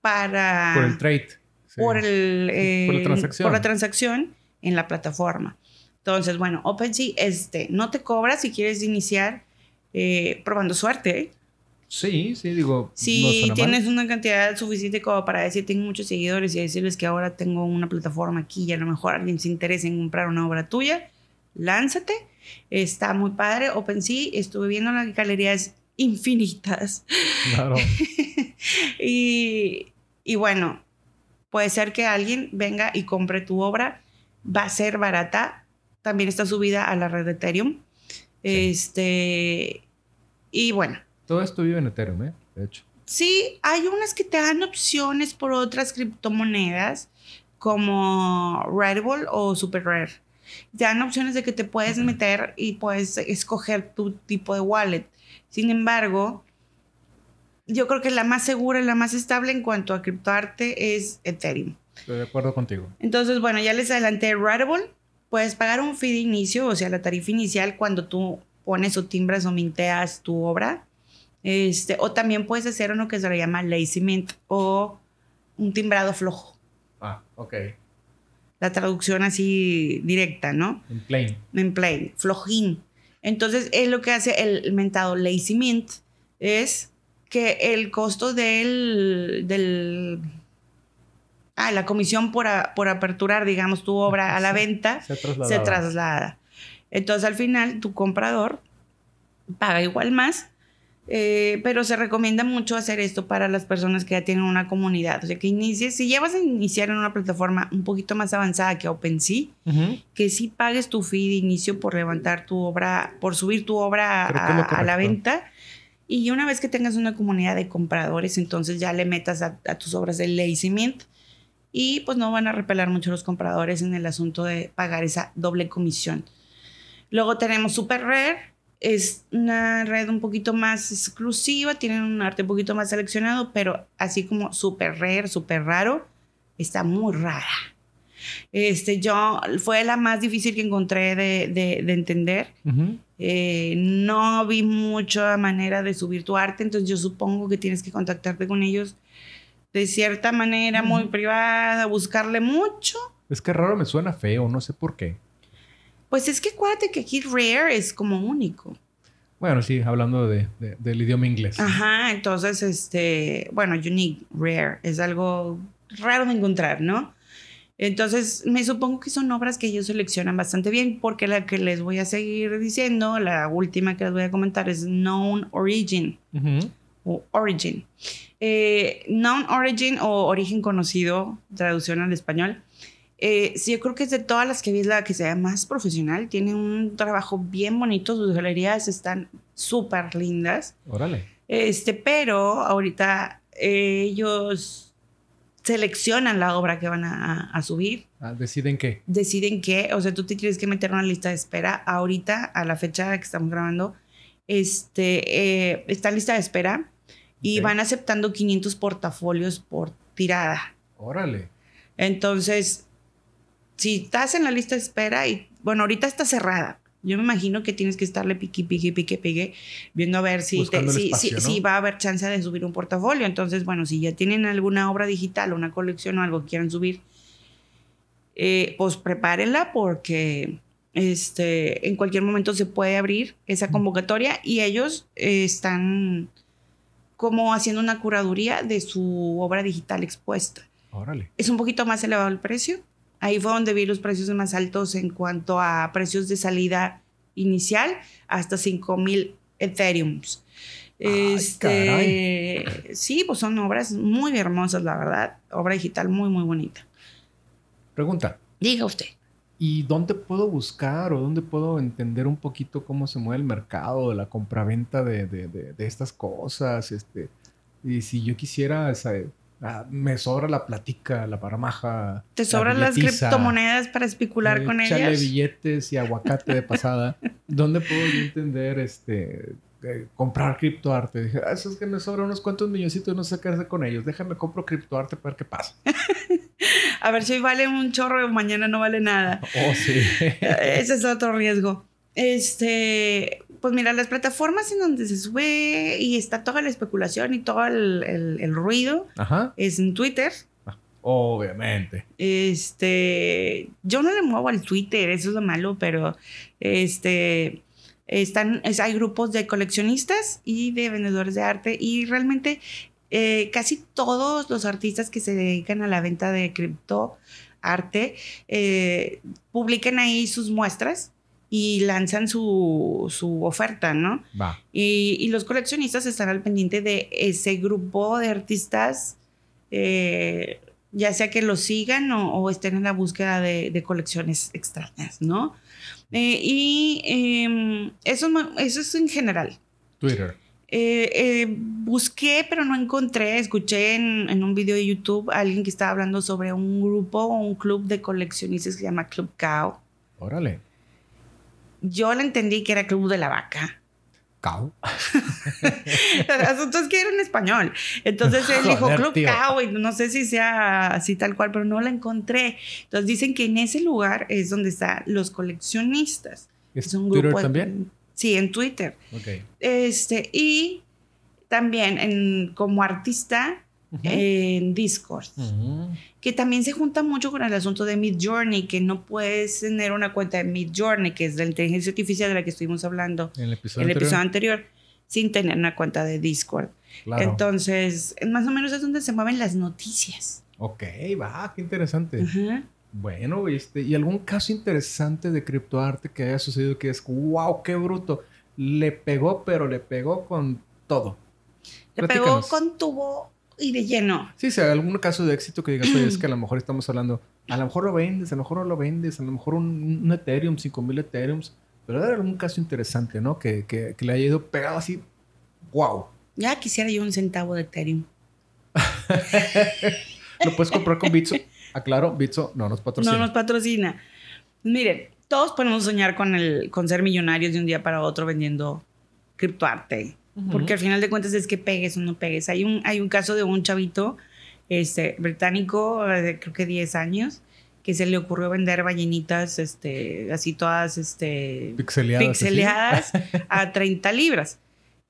para... Por el trade. Por, el, por, la transacción. por la transacción en la plataforma. Entonces, bueno, OpenSea este, no te cobra si quieres iniciar eh, probando suerte. Sí, sí, digo. Si tienes una cantidad suficiente como para decir tengo muchos seguidores y decirles que ahora tengo una plataforma aquí y a lo mejor alguien se interesa en comprar una obra tuya, lánzate. Está muy padre. OpenSea, estuve viendo las galerías infinitas. Claro. y, y bueno, puede ser que alguien venga y compre tu obra. Va a ser barata, también está subida a la red de Ethereum. Este, y bueno. Todo esto vive en Ethereum, ¿eh? De hecho. Sí, hay unas que te dan opciones por otras criptomonedas como Rarible o Super Rare. Te dan opciones de que te puedes meter y puedes escoger tu tipo de wallet. Sin embargo, yo creo que la más segura y la más estable en cuanto a criptoarte es Ethereum. Estoy de acuerdo contigo. Entonces, bueno, ya les adelanté Rarible. Puedes pagar un fee de inicio, o sea, la tarifa inicial cuando tú pones o timbras o minteas tu obra. Este, o también puedes hacer uno que se le llama lazy mint o un timbrado flojo. Ah, ok. La traducción así directa, ¿no? En plain. En plain, flojín. Entonces, es lo que hace el mentado lazy mint es que el costo del, del ah, la comisión por, por aperturar, digamos, tu obra a la venta se, se traslada. Entonces, al final, tu comprador paga igual más eh, pero se recomienda mucho hacer esto para las personas que ya tienen una comunidad. O sea, que inicies, si ya vas a iniciar en una plataforma un poquito más avanzada que OpenSea, que sí pagues tu fee de inicio por levantar tu obra, por subir tu obra a, la venta. Y una vez que tengas una comunidad de compradores, entonces ya le metas a, tus obras el mint. Y pues no van a repelar mucho los compradores en el asunto de pagar esa doble comisión. Luego tenemos Super Rare, es una red un poquito más exclusiva, tienen un arte un poquito más seleccionado, pero así como súper rare, súper raro, está muy rara. Este, yo, fue la más difícil que encontré de, de, entender. Eh, no vi mucha manera de subir tu arte, entonces yo supongo que tienes que contactarte con ellos de cierta manera muy privada, buscarle mucho. Es que raro me suena feo, no sé por qué. Pues es que acuérdate que aquí rare es como único. Bueno, sí, hablando de, del idioma inglés. Ajá, entonces, este, bueno, unique, rare, es algo raro de encontrar, ¿no? Entonces, me supongo que son obras que ellos seleccionan bastante bien, porque la que les voy a seguir diciendo, la última que les voy a comentar es Known Origin. O Origin. Eh, known Origin o Origen Conocido, traducción al español eh, sí, yo creo que es de todas las que vi la que sea más profesional. Tiene un trabajo bien bonito. Sus galerías están súper lindas. Órale. Este, pero ahorita ellos seleccionan la obra que van a, subir. Ah, ¿Deciden qué? Deciden qué. O sea, tú te tienes que meter en una lista de espera. Ahorita, a la fecha que estamos grabando, este, eh, está en lista de espera y van aceptando 500 portafolios por tirada. Órale. Entonces, si estás en la lista de espera y, bueno, ahorita está cerrada. Yo me imagino que tienes que estarle pique, pique, pique, pique, viendo a ver si, si, va a haber chance de subir un portafolio. Entonces, bueno, si ya tienen alguna obra digital, una colección o algo que quieran subir, eh, pues prepárenla porque este, en cualquier momento se puede abrir esa convocatoria y ellos eh, están como haciendo una curaduría de su obra digital expuesta. Órale. Es un poquito más elevado el precio, Ahí fue donde vi los precios más altos en cuanto a precios de salida inicial, hasta 5000 Ethereums. Este, sí, pues son obras muy hermosas, la verdad. Obra digital muy, muy bonita. Pregunta. Diga usted. ¿Y dónde puedo buscar o dónde puedo entender un poquito cómo se mueve el mercado de la compraventa de, de, de, estas cosas? Este, y si yo quisiera Ah, me sobra la platica, la paramaja. ¿Te sobran las criptomonedas para especular eh, con ellas? billetes y aguacate de pasada. ¿Dónde puedo yo entender este comprar criptoarte? Dije, ah, eso es que me sobran unos cuantos milloncitos, no sé qué hacer con ellos. Déjame compro criptoarte para ver qué pasa. a ver si hoy vale un chorro y mañana no vale nada. Oh, sí. Ese es otro riesgo. Este, pues mira, las plataformas en donde se sube y está toda la especulación y todo el, ruido es en Twitter. Ah, obviamente. Este, yo no le muevo al Twitter, eso es lo malo, pero este, están, hay grupos de coleccionistas y de vendedores de arte y realmente eh, casi todos los artistas que se dedican a la venta de cripto arte eh, publican ahí sus muestras y lanzan su, su oferta, ¿no? Va. Y, y, los coleccionistas están al pendiente de ese grupo de artistas eh, ya sea que lo sigan o, estén en la búsqueda de, colecciones extrañas, ¿no? Eh, y em, eso, eso es en general. Twitter. Eh, eh, busqué, pero no encontré. Escuché en, un video de YouTube a alguien que estaba hablando sobre un grupo o un club de coleccionistas que se llama Club Cow. Órale. Yo le entendí que era Club de la Vaca. Cow. El asunto es que era en español. Entonces él dijo Club Cow y no sé si sea así tal cual, pero no la encontré. Entonces dicen que en ese lugar es donde están los coleccionistas. ¿Es, un grupo también? Sí, en Twitter. Este, y también en, como artista en Discord. Que también se junta mucho con el asunto de Mid Journey, que no puedes tener una cuenta de Mid Journey, que es la inteligencia artificial de la que estuvimos hablando en el episodio, anterior. sin tener una cuenta de Discord. Entonces, más o menos es donde se mueven las noticias. Ok, va, qué interesante. Bueno, este, ¿y algún caso interesante de criptoarte que haya sucedido que es, wow, qué bruto? Le pegó, pero le pegó con todo. Le pegó con tubo y de lleno. Sí, sí, algún caso de éxito que digas, oye, es que a lo mejor estamos hablando, a lo mejor lo vendes, a lo mejor no lo vendes, a lo mejor un, un Ethereum, 5000 Ethereums, pero era algún caso interesante, ¿no? Que, que, que le haya ido pegado así, wow. Ya quisiera yo un centavo de Ethereum. lo puedes comprar con Bitso. Aclaro, Bitso no nos patrocina. No nos patrocina. Miren, todos podemos soñar con, el, con ser millonarios de un día para otro vendiendo criptoarte. Porque al final de cuentas es que pegues o no pegues. Hay un, hay un caso de un chavito este, británico de creo que 10 años que se le ocurrió vender ballenitas este, así todas este, pixeleadas, a 30 libras.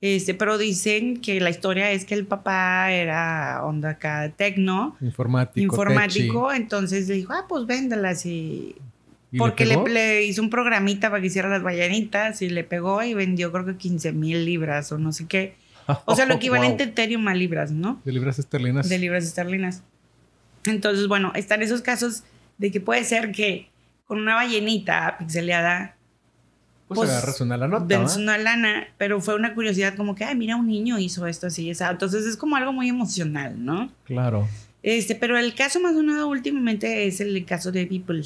Este, pero dicen que la historia es que el papá era onda acá tecno. Informático. Informático. Entonces le dijo, ah, pues véndalas y. porque le, hizo un programita para que hiciera las ballenitas y le pegó y vendió creo que 15 mil libras o no sé qué. O sea, lo equivalente a Ethereum a libras, ¿no? De libras esterlinas. De libras esterlinas. Entonces, bueno, están esos casos de que puede ser que con una ballenita pixeleada pues, pues una la nota. una lana, pero fue una curiosidad como que, ay, mira, un niño hizo esto así, esa. Entonces es como algo muy emocional, ¿no? Claro. Este, pero el caso más sonado últimamente es el caso de Beeple.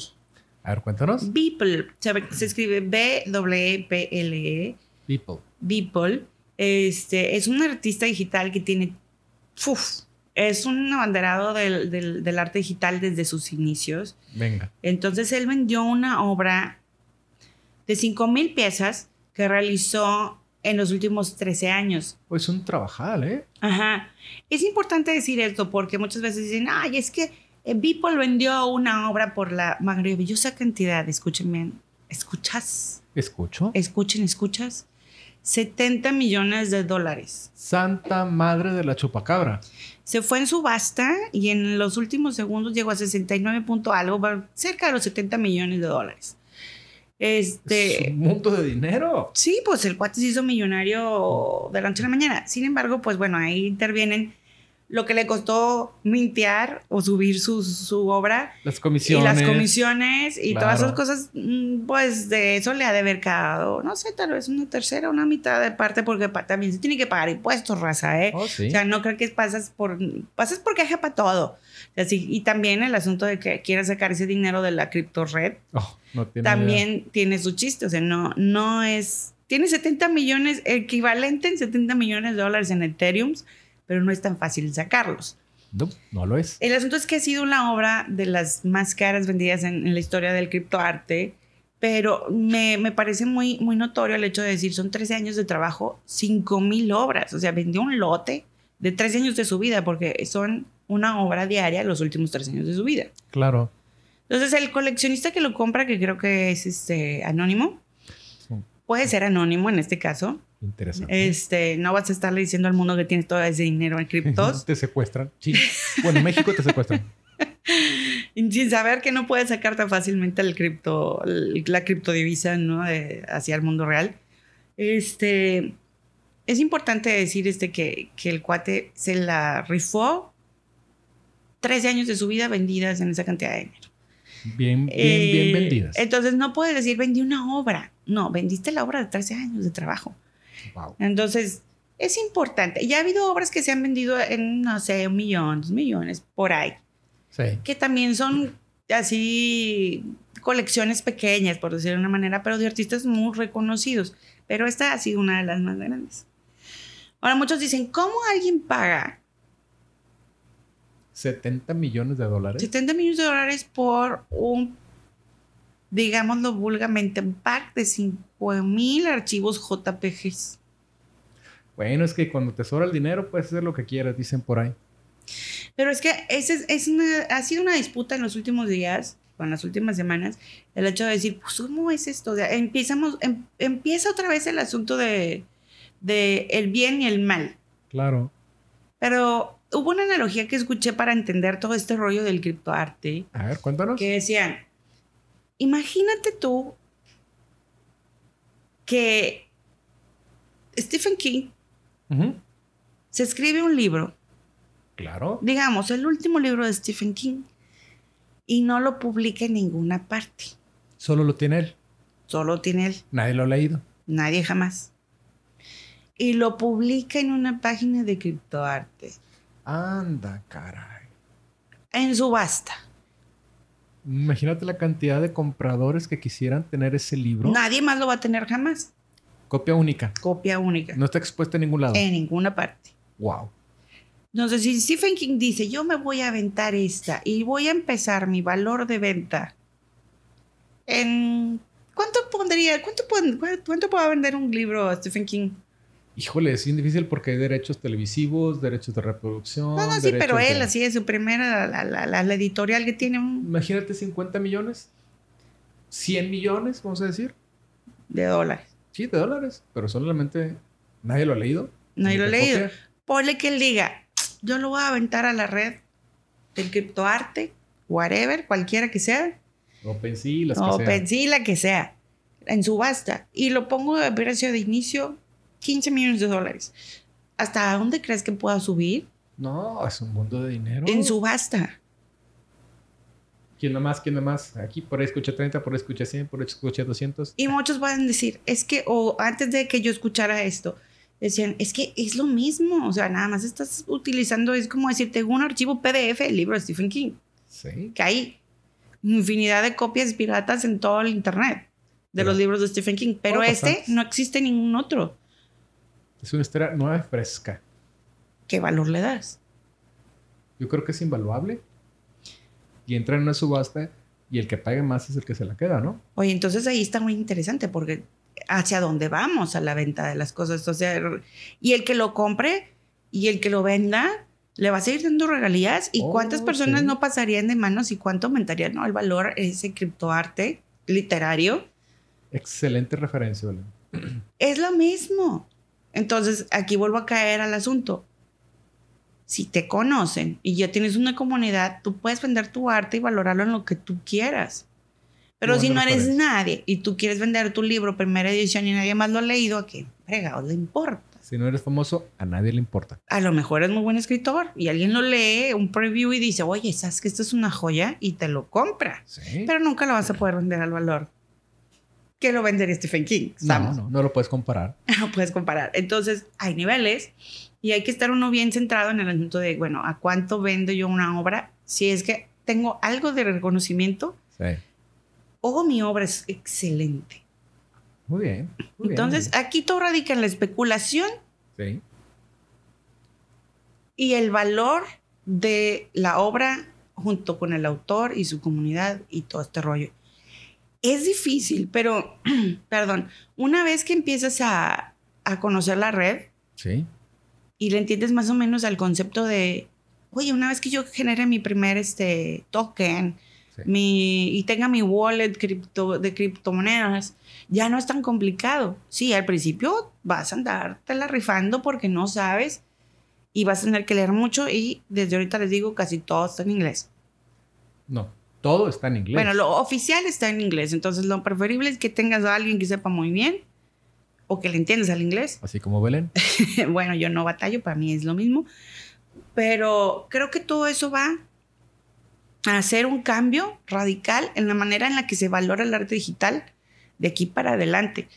A ver, cuéntanos. Beeple, se, escribe B-W-P-L-E. Beeple. Beeple. Este, es un artista digital que tiene, uf, es un abanderado del, del, del arte digital desde sus inicios. Venga. Entonces él vendió una obra de 5.000 piezas que realizó en los últimos 13 años. Pues un trabajal, ¿eh? Ajá. Es importante decir esto porque muchas veces dicen, ay, es que eh, Beeple vendió una obra por la maravillosa cantidad, escúchenme, ¿escuchas? Escucho. Escuchen, ¿escuchas? 70 millones de dólares. Santa madre de la chupacabra. Se fue en subasta y en los últimos segundos llegó a 69 punto algo, cerca de los 70 millones de dólares. Este. Es un mundo de dinero. Sí, pues el cuate se hizo millonario de la noche a la mañana. Sin embargo, pues bueno, ahí intervienen lo que le costó mintear o subir su, su obra. Las comisiones. Y las comisiones y todas esas cosas, mm, pues de eso le ha de haber quedado, no sé, tal vez una tercera, una mitad de parte, porque también se tiene que pagar impuestos, raza, ¿eh? Oh, o sea, no creo que pasas por, pasas por caja para todo. Así, y también el asunto de que quieras sacar ese dinero de la cripto red, oh, también tiene su chiste, o sea, no, no es, tiene 70 millones, equivalente en 70 millones de dólares en Ethereum pero no es tan fácil sacarlos. No, no lo es. El asunto es que ha sido una obra de las más caras vendidas en, la historia del criptoarte, pero me, me, parece muy, muy notorio el hecho de decir, son 13 años de trabajo, 5 mil obras, o sea, vendió un lote de 13 años de su vida, porque son una obra diaria los últimos 13 años de su vida. Claro. Entonces, el coleccionista que lo compra, que creo que es este anónimo, puede ser anónimo en este caso, Interesante. Este, no vas a estarle diciendo al mundo que tienes todo ese dinero en criptos. te secuestran. Sí. Bueno, en México te secuestran. Sin saber que no puedes sacar tan fácilmente el cripto, la criptodivisa, ¿no? hacia el mundo real. Este, es importante decir este, que, que el cuate se la rifó 13 años de su vida vendidas en esa cantidad de dinero. Bien, bien, bien eh, vendidas. Entonces no puedes decir vendí una obra. No, vendiste la obra de 13 años de trabajo. Entonces, es importante. Ya ha habido obras que se han vendido en, no sé, un millón, dos millones, por ahí. Sí. que también son así colecciones pequeñas, por decirlo de una manera, pero de artistas muy reconocidos. Pero esta ha sido una de las más grandes. Ahora muchos dicen, ¿cómo alguien paga 70 millones de dólares. 70 millones de dólares por un, digámoslo vulgarmente, un pack de 5 mil archivos JPGs? Bueno, es que cuando te sobra el dinero puedes hacer lo que quieras, dicen por ahí. Pero es que ese es, es una- ha sido una disputa en los últimos días, o en las últimas semanas, el hecho de decir, pues, ¿cómo es esto? O sea, empezamos, em- empieza otra vez el asunto de, de el bien y el mal. Claro. Pero hubo una analogía que escuché para entender todo este rollo del criptoarte, A ver, cuéntanos. que decían, imagínate tú que Stephen King se escribe un libro Claro. digamos, el último libro de Stephen King y no lo publica en ninguna parte. Solo lo tiene él. Solo tiene él, Nadie lo ha leído. nadie jamás. Y lo publica en una página de criptoarte, Anda, caray. en subasta. Imagínate la cantidad de compradores que quisieran tener ese libro. Nadie más lo va a tener jamás. Copia única. Copia única. No está expuesta en ningún lado. En ninguna parte. Wow. Entonces, si Stephen King dice, yo me voy a aventar esta y voy a empezar mi valor de venta en... ¿Cuánto pondría? ¿Cuánto, pon- cuánto puede vender un libro Stephen King? Híjole, es bien difícil porque hay derechos televisivos, derechos de reproducción. No, no, sí, pero él, de- así es su primera, la, la- la- la editorial que tiene un- Imagínate 50 millones. 100 millones, vamos a decir. de dólares. Sí, de dólares. Pero solamente nadie lo ha leído. Nadie lo ha leído. copia. Ponle que él diga, yo lo voy a aventar a la red del criptoarte, whatever, cualquiera que sea, OpenSea, las que o sean. OpenSea, la que sea, en subasta, y lo pongo de precio de inicio 15 millones de dólares. ¿Hasta dónde crees que pueda subir? No, es un mundo de dinero. En subasta. ¿Quién da más? ¿Quién da más? Aquí por ahí escuché 30, por ahí escuché 100, por ahí escuché 200. Y muchos van a decir, es que, o antes de que yo escuchara esto, decían, es que es lo mismo, o sea, nada más estás utilizando, es como decir, tengo un archivo PDF del libro de Stephen King, Sí. que hay infinidad de copias piratas en todo el internet de los libros de Stephen King, pero este no existe ningún otro. Es una historia nueva y fresca. ¿Qué valor le das? Yo creo que es invaluable. Y entra en una subasta y el que pague más es el que se la queda, ¿no? Oye, entonces ahí está muy interesante porque hacia dónde vamos a la venta de las cosas. O sea, y el que lo compre y el que lo venda le va a seguir dando regalías. ¿Y Oh, cuántas personas sí. no pasarían de manos y cuánto aumentaría ¿no? el valor ese criptoarte literario? Excelente referencia, Belén. Es lo mismo. Entonces, aquí vuelvo a caer al asunto. Si te conocen y ya tienes una comunidad, tú puedes vender tu arte y valorarlo en lo que tú quieras. Pero si no eres nadie y tú quieres vender tu libro primera edición y nadie más lo ha leído, ¿a qué fregados le importa? Si no eres famoso, a nadie le importa. A lo mejor es muy buen escritor y alguien lo lee, un preview y dice, oye, ¿sabes que esto es una joya? Y te lo compra. Sí. Pero nunca lo vas a poder vender al valor que lo vendería Stephen King. no, ¿sabes? no, no lo puedes comparar. no puedes comparar. Entonces, hay niveles y hay que estar uno bien centrado en el asunto de, bueno, ¿a cuánto vendo yo una obra? Si es que tengo algo de reconocimiento Sí. o mi obra es excelente. Muy bien. muy bien, Entonces, aquí todo radica en la especulación Sí. y el valor de la obra junto con el autor y su comunidad y todo este rollo. Es difícil, pero, perdón, una vez que empiezas a, a conocer la red, Sí. y le entiendes más o menos al concepto de, oye, una vez que yo genere mi primer este, token Sí. mi, y tenga mi wallet cripto, de criptomonedas, ya no es tan complicado. Sí, al principio vas a andártela rifando porque no sabes y vas a tener que leer mucho y desde ahorita les digo, casi todo está en inglés. No. Todo está en inglés. Bueno, lo oficial está en inglés, entonces lo preferible es que tengas a alguien que sepa muy bien o que le entiendas al inglés Así como Belén. bueno, yo no batallo, para mí es lo mismo. Pero creo que todo eso va a hacer un cambio radical en la manera en la que se valora el arte digital de aquí para adelante.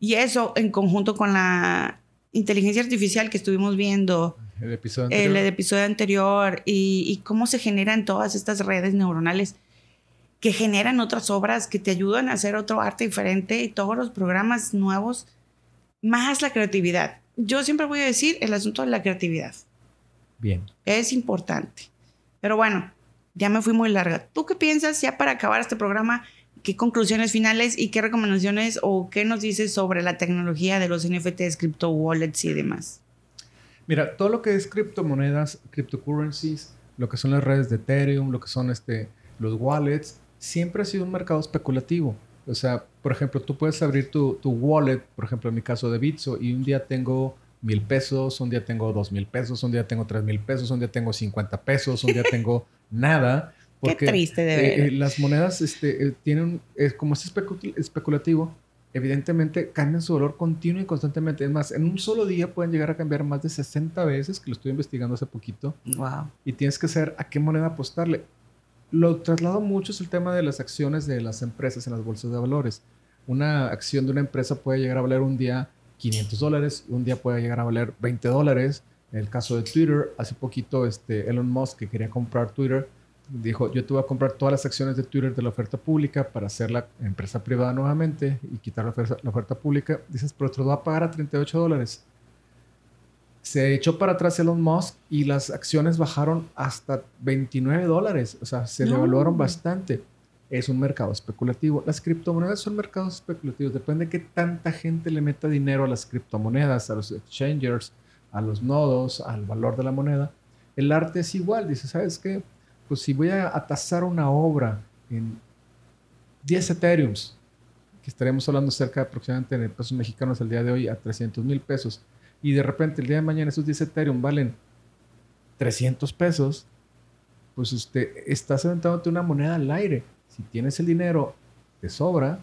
Y eso en conjunto con la inteligencia artificial que estuvimos viendo el episodio anterior. El, episodio anterior y, y, cómo se generan todas estas redes neuronales que generan otras obras, que te ayudan a hacer otro arte diferente y todos los programas nuevos, más la creatividad. Yo siempre voy a decir el asunto de la creatividad. Bien. Es importante. Pero bueno, ya me fui muy larga. ¿Tú qué piensas ya para acabar este programa? ¿Qué conclusiones finales y qué recomendaciones o qué nos dices sobre la tecnología de los NFTs, crypto wallets y demás? Mira, todo lo que es criptomonedas, cryptocurrencies, lo que son las redes de Ethereum, lo que son este, los wallets, siempre ha sido un mercado especulativo. O sea, por ejemplo, tú puedes abrir tu, tu wallet, por ejemplo, en mi caso de Bitso, y un día tengo mil pesos, un día tengo dos mil pesos, un día tengo tres mil pesos, un día tengo 50 pesos, un día tengo nada. Porque, Qué triste de ver. Eh, eh, las monedas este, eh, tienen, como es especulativo, evidentemente cambian su valor continuo y constantemente. Es más, en un solo día pueden llegar a cambiar más de 60 veces, que lo estoy investigando hace poquito. Wow. Y tienes que saber a qué moneda apostarle. Lo traslado mucho es el tema de las acciones de las empresas en las bolsas de valores. Una acción de una empresa puede llegar a valer un día 500 dólares, un día puede llegar a valer 20 dólares. En el caso de Twitter, hace poquito este Elon Musk, que quería comprar Twitter, dijo, yo te voy a comprar todas las acciones de Twitter de la oferta pública para hacer la empresa privada nuevamente y quitar la oferta, la oferta pública. Dices, pero te lo va a pagar a 38 dólares. Se echó para atrás Elon Musk y las acciones bajaron hasta 29 dólares. O sea, se devaluaron bastante es un mercado especulativo. Las criptomonedas son mercados especulativos. Depende de qué tanta gente le meta dinero a las criptomonedas, a los exchangers, a los nodos, al valor de la moneda. El arte es igual. Dice, ¿sabes qué? Pues si voy a tasar una obra en 10 Ethereums, que estaremos hablando cerca de aproximadamente en pesos mexicanos al día de hoy a 300 mil pesos, y de repente el día de mañana esos 10 Ethereum valen 300 pesos, pues usted está aventándote una moneda al aire. Si tienes el dinero de sobra,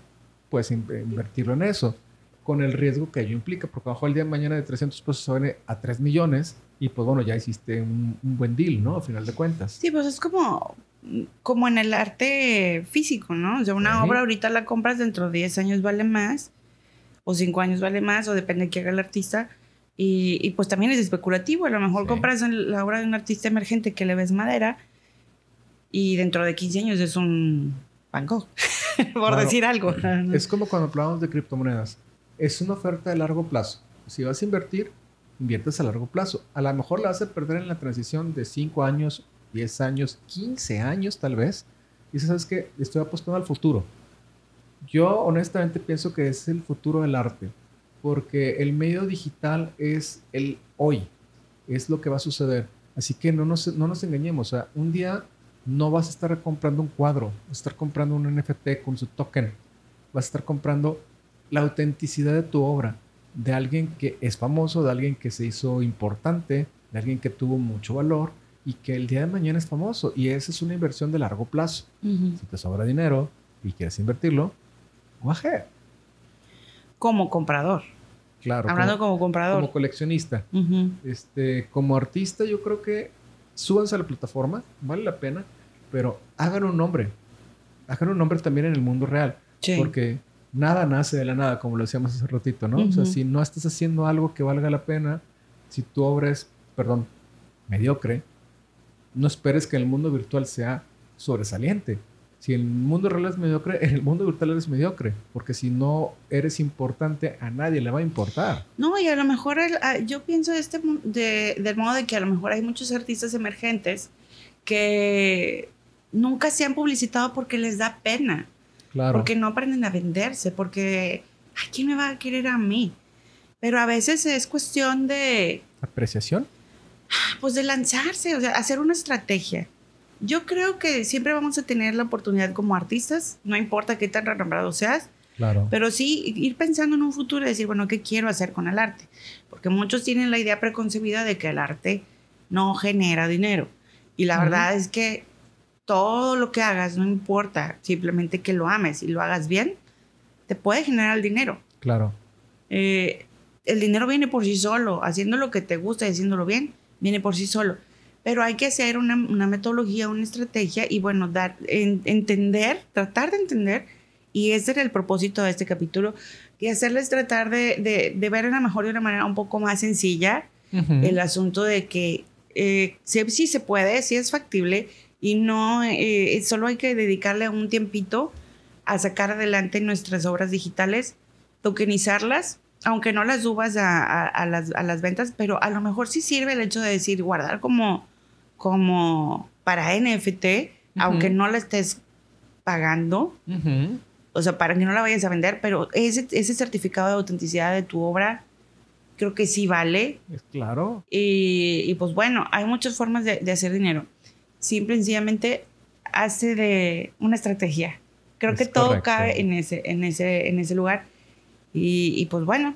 puedes invertirlo en eso, con el riesgo que ello implica, porque a el día de mañana de 300 pesos se a 3 millones y pues bueno, ya hiciste un, buen deal, ¿no? A final de cuentas. Sí, pues es como, como en el arte físico, ¿no? O sea, una obra ahorita la compras dentro de 10 años vale más, o 5 años vale más, o depende de qué haga el artista. Y, pues también es especulativo. A lo mejor compras la obra de un artista emergente que le ves madera y dentro de 15 años es un banco, por decir algo. Es como cuando hablamos de criptomonedas. Es una oferta de largo plazo. Si vas a invertir, inviertes a largo plazo. A lo mejor la vas a perder en la transición de 5 años, 10 años, 15 años tal vez. Y sabes que estoy apostando al futuro. Yo honestamente pienso que es el futuro del arte, porque el medio digital es el hoy, es lo que va a suceder. Así que no nos, no nos engañemos. O sea, un día no vas a estar comprando un cuadro, vas a estar comprando un NFT con su token, vas a estar comprando la autenticidad de tu obra, de alguien que es famoso, de alguien que se hizo importante, de alguien que tuvo mucho valor y que el día de mañana es famoso. Y esa es una inversión de largo plazo. Si te sobra dinero y quieres invertirlo, baje. Como comprador. Claro. Hablando como, comprador. Como coleccionista. este, como artista, yo creo que súbanse a la plataforma, vale la pena, pero hagan un nombre. Hagan un nombre también en el mundo real. Porque nada nace de la nada, como lo decíamos hace ratito, ¿no? O sea, si no estás haciendo algo que valga la pena, si tu obra es, perdón, mediocre, no esperes que el mundo virtual sea sobresaliente. Si el mundo real es mediocre, en el mundo virtual eres mediocre, porque si no eres importante, a nadie le va a importar. No, y a lo mejor ah, yo pienso este, de, del modo de que a lo mejor hay muchos artistas emergentes que nunca se han publicitado porque les da pena. Claro. Porque no aprenden a venderse, porque, ¿a quién me va a querer a mí? Pero a veces es cuestión de... ¿Apreciación? Pues de lanzarse, o sea, hacer una estrategia. Yo creo que siempre vamos a tener la oportunidad como artistas, no importa qué tan renombrado seas, claro. pero sí ir pensando en un futuro y decir, bueno, ¿qué quiero hacer con el arte? Porque muchos tienen la idea preconcebida de que el arte no genera dinero. Y la verdad es que todo lo que hagas, no importa, simplemente que lo ames y lo hagas bien, te puede generar el dinero. Claro. Eh, el dinero viene por sí solo, haciendo lo que te gusta y haciéndolo bien, viene por sí solo pero hay que hacer una, metodología, una estrategia y bueno, dar, entender, tratar de entender, y ese era el propósito de este capítulo, y hacerles tratar de, de, ver a lo mejor de una manera un poco más sencilla el asunto de que eh, sí, se puede, sí es factible y no, eh, solo hay que dedicarle un tiempito a sacar adelante nuestras obras digitales, tokenizarlas, aunque no las subas a, las, ventas, pero a lo mejor sí sirve el hecho de decir guardar como, como para NFT, aunque no la estés pagando. O sea, para que no la vayas a vender, pero ese, ese certificado de autenticidad de tu obra creo que sí vale. Es claro. Y, pues bueno, hay muchas formas de, hacer dinero. Simple y sencillamente hace de una estrategia. Creo que todo cabe en ese, en ese, en ese lugar. Y, pues bueno,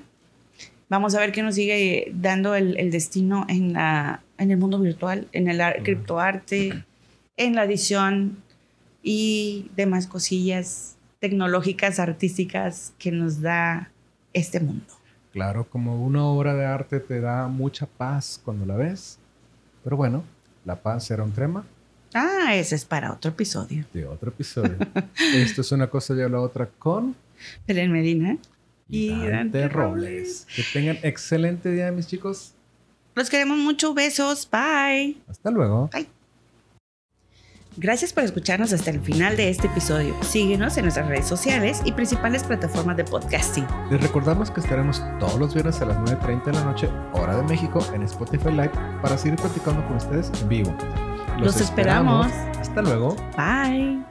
vamos a ver qué nos sigue dando el, destino en, la, en el mundo virtual, en el criptoarte, en la edición y demás cosillas tecnológicas, artísticas que nos da este mundo. Claro, como una obra de arte te da mucha paz cuando la ves. Pero bueno, la paz era un tema. Ah, ese es para otro episodio. De otro episodio. Esto es una cosa y la otra con... Belén Medina y, Dante, Robles. Que tengan excelente día, mis chicos. Los queremos mucho. Besos. Bye. Hasta luego. Bye. Gracias por escucharnos hasta el final de este episodio. Síguenos en nuestras redes sociales y principales plataformas de podcasting. Les recordamos que estaremos todos los viernes a las 9.30 de la noche, hora de México, en Spotify Live para seguir platicando con ustedes en vivo. Los, esperamos. Hasta luego. Bye.